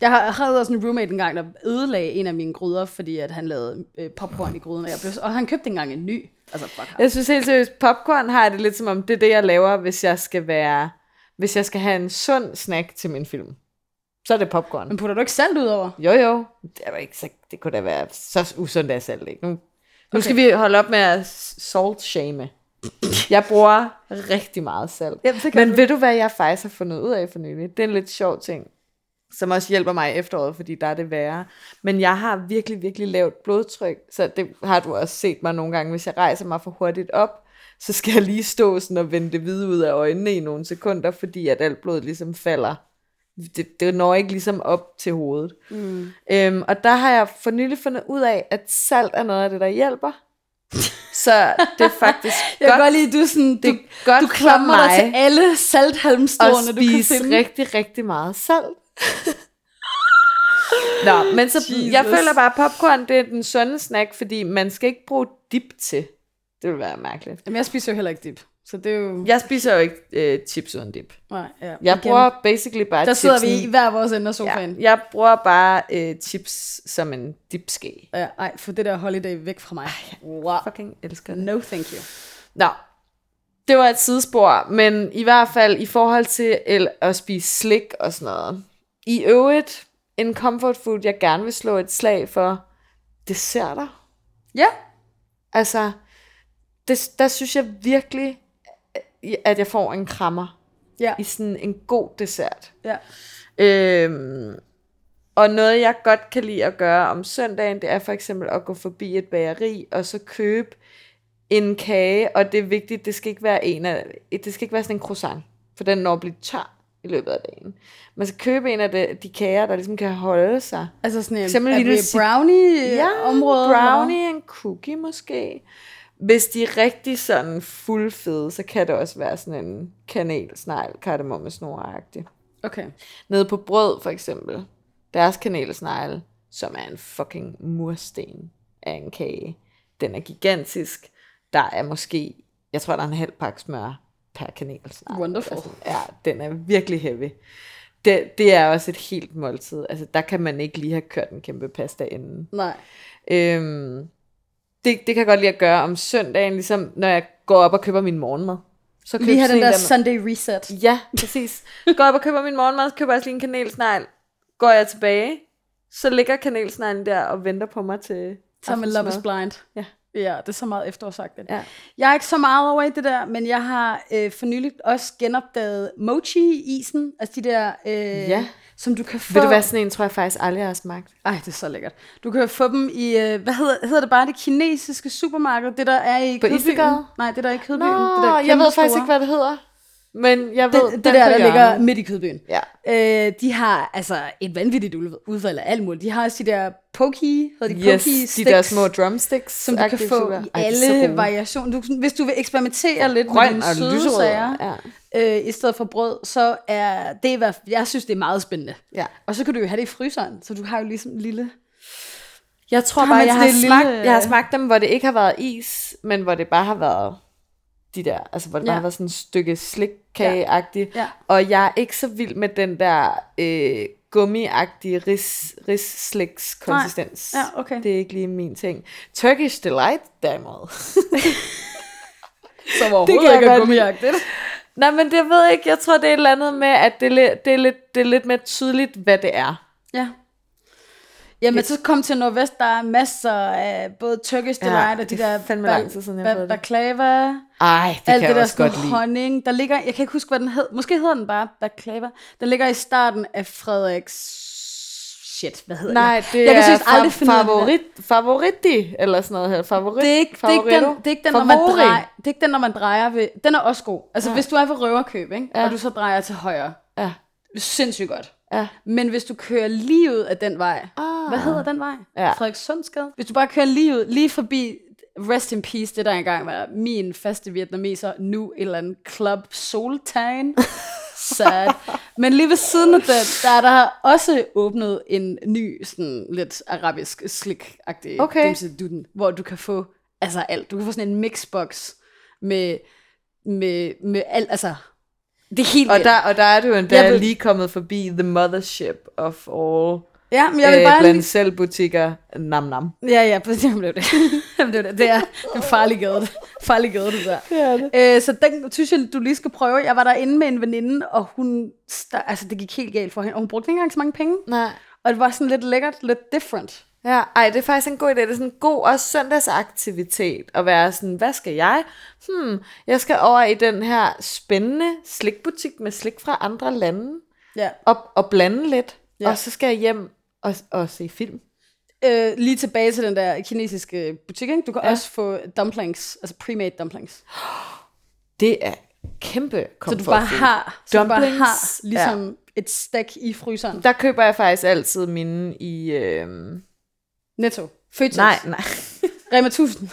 Speaker 4: Jeg har- havde også en roommate engang, der ødelagde en af mine gryder, fordi at han lavede øh, popcorn i gryden, og, jeg blev, og han købte engang en ny. Altså, fuck.
Speaker 3: Jeg synes helt seriøst, popcorn har jeg det lidt som om, det er det, jeg laver, hvis jeg skal være, hvis jeg skal have en sund snack til min film. Så er det popcorn.
Speaker 4: Men putter du ikke salt ud over?
Speaker 3: Jo, jo. Det, er ikke så, det kunne da være så usundt af salt, ikke? Nu, nu okay. skal vi holde op med at salt shame. Jeg bruger rigtig meget salt.
Speaker 4: Jamen,
Speaker 3: Men ved du, hvad jeg faktisk har fundet ud af for nylig? Det er en lidt sjov ting, som også hjælper mig i efteråret, fordi der er det værre. Men jeg har virkelig, virkelig lavt blodtryk, så det har du også set mig nogle gange. Hvis jeg rejser mig for hurtigt op, så skal jeg lige stå sådan og vende det hvide ud af øjnene i nogle sekunder, fordi at alt blod ligesom falder. Det, det når ikke ligesom op til hovedet. Mm. Øhm, og der har jeg for nylig fundet ud af, at salt er noget af det, der hjælper. Så det er faktisk
Speaker 4: Jeg
Speaker 3: godt,
Speaker 4: kan godt lide, du, sådan, du,
Speaker 3: det er godt
Speaker 4: du klamrer dig
Speaker 3: mig
Speaker 4: til alle salthalmstråene,
Speaker 3: at
Speaker 4: du kan finde.
Speaker 3: rigtig, rigtig meget salt. Nå, men så
Speaker 4: Jesus.
Speaker 3: jeg føler bare, at popcorn det er den sunde snack, fordi man skal ikke bruge dip til. Det vil være mærkeligt.
Speaker 4: Jamen, jeg spiser jo heller ikke dip. Så det er jo...
Speaker 3: Jeg spiser jo ikke øh, chips uden dip.
Speaker 4: Nej, ja.
Speaker 3: Jeg
Speaker 4: Igen.
Speaker 3: bruger basically bare
Speaker 4: Der sidder
Speaker 3: chipsen.
Speaker 4: vi i hver vores ende af sofaen.
Speaker 3: ja, jeg bruger bare øh, chips som en dipske.
Speaker 4: Ja. Ej, få det der holiday væk fra mig. Wow.
Speaker 3: Fucking elsker det.
Speaker 4: No, thank you.
Speaker 3: Nå, det var et sidespor, men i hvert fald i forhold til at spise slik og sådan noget. I øvrigt, en comfort food, jeg gerne vil slå et slag for, desserter.
Speaker 4: Ja,
Speaker 3: Altså, det, der synes jeg virkelig, at jeg får en krammer
Speaker 4: ja,
Speaker 3: i sådan en god dessert.
Speaker 4: ja.
Speaker 3: Øhm, og noget, jeg godt kan lide at gøre om søndagen, det er for eksempel at gå forbi et bageri, og så købe en kage, og det er vigtigt, det skal ikke være en af, det skal ikke være sådan en croissant, for den når at blive tør i løbet af dagen. Man skal købe en af de, de kager, der ligesom kan holde sig.
Speaker 4: Altså sådan en,
Speaker 3: Eksempel
Speaker 4: er
Speaker 3: lille
Speaker 4: vi
Speaker 3: cit-
Speaker 4: brownie-område?
Speaker 3: brownie, en cookie måske. Hvis de er rigtig sådan fuldfede, så kan det også være sådan en kanelsnegl, kardemommesnor-agtig.
Speaker 4: Okay.
Speaker 3: Nede på brød for eksempel, deres kanelsnegle, som er en fucking mursten af en kage. Den er gigantisk. Der er måske, jeg tror, der er en halv pakke smør per kanelsnegle.
Speaker 4: Wonderful.
Speaker 3: Altså, ja, den er virkelig heavy. Det, det er også et helt måltid. Altså, der kan man ikke lige have kørt en kæmpe pasta inden.
Speaker 4: Nej.
Speaker 3: Øhm, det, det kan jeg godt lide at gøre om søndagen, ligesom når jeg går op og køber min morgenmad. Så
Speaker 4: Lige have
Speaker 3: sådan
Speaker 4: den
Speaker 3: en
Speaker 4: der Sunday reset.
Speaker 3: Ja, præcis. Går op og køber min morgenmad, så køber jeg også lige en kanelsnegl. Går jeg tilbage, så ligger kanelsneglen der og venter på mig til
Speaker 4: Som en Love is. Blind.
Speaker 3: Ja.
Speaker 4: Ja, det er så meget efterårsagtigt.
Speaker 3: Ja.
Speaker 4: Jeg er ikke så meget over i det der, men jeg har øh, for nylig også genopdaget mochi-isen. Altså de der, øh,
Speaker 3: Ja.
Speaker 4: Som du kan få...
Speaker 3: Ved du hvad, sådan en tror jeg faktisk aldrig har smagt.
Speaker 4: Ej, det er så lækkert. Du kan få dem i, øh, hvad hedder, hedder det bare, det kinesiske supermarked? Det der er i
Speaker 3: På
Speaker 4: Kødbyen? Nej, det der er i Kødbyen.
Speaker 3: Nå,
Speaker 4: det der
Speaker 3: jeg ved faktisk
Speaker 4: kæmpestore.
Speaker 3: ikke, hvad det hedder. Men jeg ved,
Speaker 4: det, det der, der ligger midt i Kødbyen.
Speaker 3: Ja.
Speaker 4: Øh, de har altså et vanvittigt ud- udvalg af alt muligt. De har også de der poki, hedder de
Speaker 3: Yes,
Speaker 4: poki
Speaker 3: de
Speaker 4: sticks,
Speaker 3: der små drumsticks.
Speaker 4: som du kan få
Speaker 3: sukker.
Speaker 4: i
Speaker 3: Ej, de er
Speaker 4: alle variationer. Du, hvis du vil eksperimentere lidt med
Speaker 3: Grøn
Speaker 4: dine
Speaker 3: og
Speaker 4: søde sager,
Speaker 3: Ja.
Speaker 4: øh, i stedet for brød, så er det i hvert fald, jeg synes, det er meget spændende.
Speaker 3: ja.
Speaker 4: Og så kan du jo have det i fryseren, så du har jo ligesom en lille...
Speaker 3: Jeg tror bare, jeg har, smagt,
Speaker 4: lille-
Speaker 3: jeg har smagt dem, hvor det ikke har været is, men hvor det bare har været de der, altså hvor det
Speaker 4: Ja.
Speaker 3: bare været sådan et stykke slikkageagtigt.
Speaker 4: Ja.
Speaker 3: Og jeg er ikke så vild med den der øh, gummiagtige ris, rissliks konsistens.
Speaker 4: Ja, okay.
Speaker 3: Det er ikke lige min ting. Turkish Delight derimod.
Speaker 4: Som
Speaker 3: Det
Speaker 4: overhovedet ikke er gummiagtigt.
Speaker 3: Nej, men det ved jeg ikke. Jeg tror, det er et eller andet med, at det er, lidt, det er, lidt, det er lidt mere tydeligt, hvad det er.
Speaker 4: Ja. Jamen, så kom til Nordvest, der er masser af både Turkish
Speaker 3: Ja,
Speaker 4: Delight og de
Speaker 3: er
Speaker 4: der
Speaker 3: fandme lang tid siden, jeg
Speaker 4: ba- baklava.
Speaker 3: Ej, det
Speaker 4: alt
Speaker 3: kan
Speaker 4: det
Speaker 3: jeg
Speaker 4: der
Speaker 3: også godt lide.
Speaker 4: honning. Der ligger, jeg kan ikke huske, hvad den hed. Måske hedder den bare baklava. Den ligger i starten af Frederiks... Shit, hvad hedder
Speaker 3: Nej, det
Speaker 4: Jeg kan
Speaker 3: er
Speaker 4: seriøst aldrig
Speaker 3: fa-
Speaker 4: finde
Speaker 3: favorit, favoriti, eller sådan noget her. Favorit,
Speaker 4: Det er ikke, det er ikke den, det er ikke den, når man drejer, det er ikke den, når man drejer ved, den er også god. Altså,
Speaker 3: Ja.
Speaker 4: hvis du er ved røverkøb, ikke?
Speaker 3: Ja.
Speaker 4: og du så drejer til højre,
Speaker 3: Ja.
Speaker 4: sindssygt godt.
Speaker 3: Ja.
Speaker 4: Men hvis du kører lige ud af den vej,
Speaker 3: Ah.
Speaker 4: hvad hedder den vej?
Speaker 3: Ja.
Speaker 4: Frederikssundsgade? Hvis du bare kører lige ud, lige forbi Rest in Peace, det der engang var min faste vietnameser, nu et eller andet Club Soltan. Sad. Men lige ved siden af den, der er der også åbnet en ny, sådan lidt arabisk slik-agtig
Speaker 3: Okay.
Speaker 4: dimseduden, hvor du kan få altså alt. Du kan få sådan en mixbox med, med, med alt, altså, det er helt
Speaker 3: Og
Speaker 4: vildt.
Speaker 3: der, og der er du endda
Speaker 4: Jeg vil-
Speaker 3: lige kommet forbi the mothership of all
Speaker 4: Ja, men jeg vil
Speaker 3: øh,
Speaker 4: bare
Speaker 3: blandt
Speaker 4: lige...
Speaker 3: selv butikker. Nam nam.
Speaker 4: Ja, ja, præcis. Jamen, det er det. Jamen, det, er det. det er en farlig gade. Farlig gade, det der.
Speaker 3: Det er det.
Speaker 4: Øh, så den synes jeg, du lige skal prøve. Jeg var derinde med en veninde, og hun... Altså, det gik helt galt for hende. Og hun brugte ikke engang så mange penge.
Speaker 3: Nej.
Speaker 4: Og det var sådan lidt lækkert, lidt different.
Speaker 3: Ja, ej, det er faktisk en god idé. Det er sådan en god også søndagsaktivitet at være sådan, hvad skal jeg? Hmm, jeg skal over i den her spændende slikbutik med slik fra andre lande
Speaker 4: Ja.
Speaker 3: og, og blande lidt.
Speaker 4: Ja.
Speaker 3: Og så skal jeg hjem og, og se film.
Speaker 4: Øh, lige tilbage til den der kinesiske butik, ikke? Du kan ja. Også få dumplings, altså pre-made dumplings.
Speaker 3: Det er kæmpe
Speaker 4: Så
Speaker 3: comfort
Speaker 4: du bare har, så du bare
Speaker 3: Dumplings,
Speaker 4: har ligesom ja. et stack i fryseren.
Speaker 3: Der køber jeg faktisk altid mine i... Øh...
Speaker 4: Netto. Føtex.
Speaker 3: Nej, nej.
Speaker 4: Rema 1000.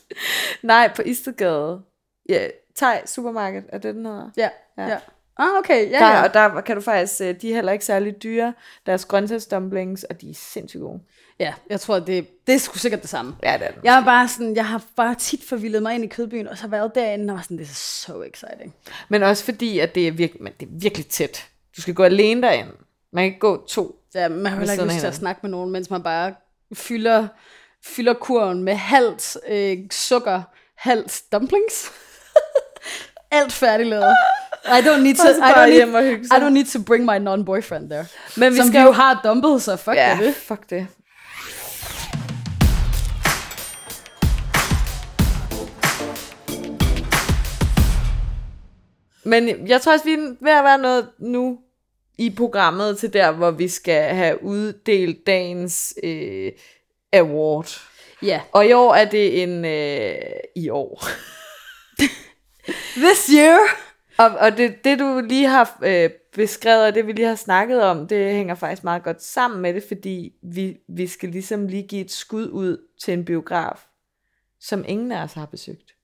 Speaker 3: nej, på Istedgade. Ja, Thai Supermarket, er det den hedder?
Speaker 4: Ja, ja. ja. Ah, okay. Ja,
Speaker 3: Der,
Speaker 4: ja.
Speaker 3: og der kan du faktisk, øh, de er heller ikke særlig dyre. Deres grøntsagsdumplings, og de er sindssygt gode.
Speaker 4: ja, jeg tror, det, det er sgu sikkert det samme.
Speaker 3: Ja, det er det.
Speaker 4: Jeg er bare sådan, jeg har bare tit forvildet mig ind i kødbyen, og så været derinde, og var sådan, det er so exciting.
Speaker 3: Men også fordi, at det er, virke, men det er virkelig tæt. Du skal gå alene derind. Man kan ikke gå to.
Speaker 4: Ja, man har heller ikke lyst til at snakke med nogen, mens man bare fylder, fylder kurven med halvt øh, sukker, halvt dumplings. Alt færdiglavet. I don't need to, I don't need. I don't need to bring my non-boyfriend there.
Speaker 3: Men vi
Speaker 4: Som
Speaker 3: skal
Speaker 4: vi
Speaker 3: jo...
Speaker 4: har dumpet, så fuck
Speaker 3: ja.
Speaker 4: det.
Speaker 3: fuck det. Men jeg tror også, vi er ved at være noget nu i programmet til der, hvor vi skal have uddelt dagens øh, award.
Speaker 4: Ja.
Speaker 3: Og i år er det en... Øh, I år.
Speaker 4: This year.
Speaker 3: Og, og det, det, du lige har øh, beskrevet, og det vi lige har snakket om, det hænger faktisk meget godt sammen med det, fordi vi, vi skal ligesom lige give et skud ud til en biograf, som ingen af os har besøgt.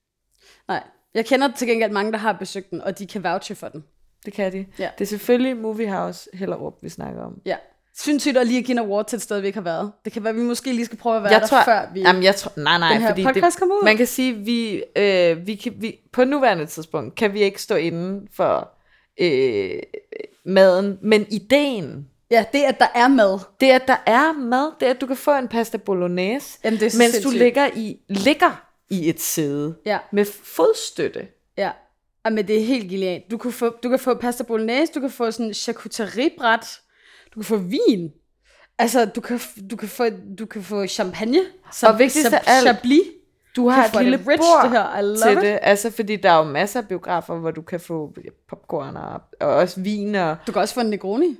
Speaker 4: Nej, jeg kender til gengæld mange, der har besøgt den, og de kan vouche for den.
Speaker 3: Det kan de.
Speaker 4: Ja.
Speaker 3: Det er selvfølgelig Movie House Hellerup, vi snakker om.
Speaker 4: Ja. Sindssygt at lige at give en award til et sted, vi ikke har været. Det kan være, at vi måske lige skal prøve at være
Speaker 3: jeg
Speaker 4: der,
Speaker 3: tror,
Speaker 4: før vi...
Speaker 3: Jamen, jeg tror, nej, nej,
Speaker 4: den her
Speaker 3: fordi
Speaker 4: podcast
Speaker 3: det,
Speaker 4: kommer ud.
Speaker 3: man kan sige, vi, øh, vi, kan, vi på nuværende tidspunkt kan vi ikke stå inden for øh, maden, men ideen,
Speaker 4: Ja, det at der er mad.
Speaker 3: det at der er mad, det at du kan få en pasta bolognese,
Speaker 4: Jamen, det er
Speaker 3: mens du
Speaker 4: sindssygt.
Speaker 3: ligger i, ligger i et sæde
Speaker 4: Ja,
Speaker 3: med fodstøtte.
Speaker 4: ja. Jamen, det er helt genialt. Du kan få, du kan få pasta bolognese, du kan få sådan en charcuteriebræt, du kan få vin. Altså, du kan, du kan, få, du kan få champagne.
Speaker 3: Og vigtigst af alt,
Speaker 4: Chablis.
Speaker 3: Du har et lille
Speaker 4: rich,
Speaker 3: bord
Speaker 4: det her. I love
Speaker 3: til
Speaker 4: it.
Speaker 3: det, altså fordi der er jo masser af biografer, hvor du kan få popcorn og, og også vin og
Speaker 4: Du kan også få en Negroni.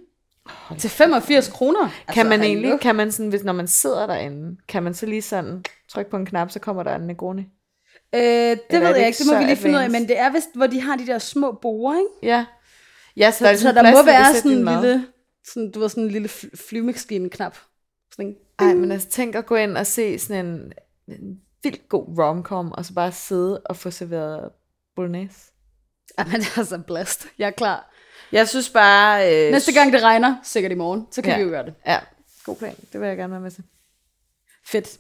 Speaker 4: Til 85 kroner.
Speaker 3: Kan
Speaker 4: Altså,
Speaker 3: man egentlig, kan man sådan, hvis når man sidder derinde, kan man så lige sådan trykke på en knap, så kommer der en Negroni?
Speaker 4: Øh, det ved
Speaker 3: det
Speaker 4: jeg
Speaker 3: ikke
Speaker 4: det må vi lige finde ud af, men det er vist, hvor de har de der små borer, ikke?
Speaker 3: Ja. Ja, så,
Speaker 4: Så,
Speaker 3: der, er
Speaker 4: så der må være sådan en
Speaker 3: mad.
Speaker 4: lille, sådan, du ved, sådan en lille fly- flyvemaskine-knap. Sådan en.
Speaker 3: Ej, men altså tænk at gå ind og se sådan en, en vildt god romcom, og så bare sidde og få serveret bolognese.
Speaker 4: Jamen, det er så blast. Jeg er klar.
Speaker 3: Jeg synes bare... Øh,
Speaker 4: Næste gang det regner, sikkert i morgen, så kan
Speaker 3: Ja.
Speaker 4: vi jo gøre det.
Speaker 3: Ja, god plan. Det vil jeg gerne være med til.
Speaker 4: Fedt.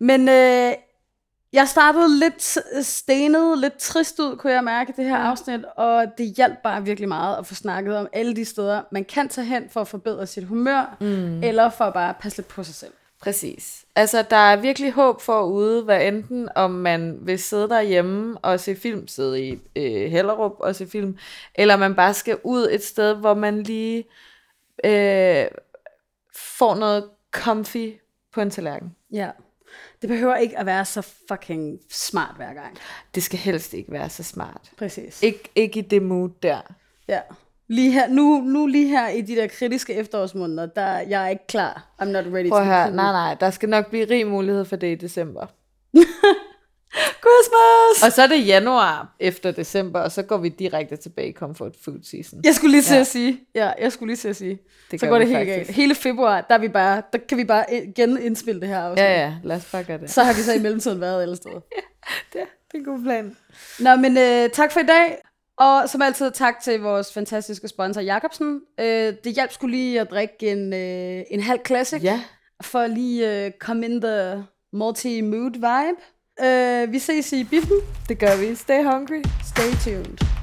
Speaker 4: Men øh, jeg startede lidt stenet, lidt trist ud, kunne jeg mærke, det her afsnit, og det hjalp bare virkelig meget at få snakket om alle de steder, man kan tage hen for at forbedre sit humør, mm. eller for at bare passe lidt på sig selv.
Speaker 3: Præcis. Altså, der er virkelig håb for ude, hvad enten om man vil sidde derhjemme og se film, sidde i øh, Hellerup og se film, eller man bare skal ud et sted, hvor man lige øh, får noget comfy på en tallerken.
Speaker 4: Ja. Det behøver ikke at være så fucking smart hver gang.
Speaker 3: Det skal helst ikke være så smart.
Speaker 4: Præcis.
Speaker 3: Ik- ikke i det mood der.
Speaker 4: Ja. Lige her, nu, nu lige her i de der kritiske efterårsmåneder, der jeg er ikke klar. I'm not ready
Speaker 3: Prøv
Speaker 4: to cool.
Speaker 3: nej nej, der skal nok blive rig mulighed for det i december.
Speaker 4: Christmas!
Speaker 3: Og så er det januar efter december, og så går vi direkte tilbage i comfort food season.
Speaker 4: Jeg skulle lige til
Speaker 3: Ja.
Speaker 4: at sige. Ja, jeg skulle lige til at sige.
Speaker 3: Det
Speaker 4: så går det helt
Speaker 3: faktisk.
Speaker 4: galt. Hele februar, der, er vi bare, der kan vi bare genindspille det her afsnit.
Speaker 3: Ja, ja, lad os bare gøre det.
Speaker 4: Så har vi så i mellemtiden været alle steder.
Speaker 3: Det, det er en god plan.
Speaker 4: Nå, men øh, tak for i dag. Og som altid, tak til vores fantastiske sponsor, Jacobsen. Øh, det hjalp skulle lige at drikke en, øh, en halv classic,
Speaker 3: Ja,
Speaker 4: for at lige øh, komme in the multi-mood vibe. Øh, vi ses i biffen.
Speaker 3: det gør vi. Stay hungry.
Speaker 4: Stay tuned.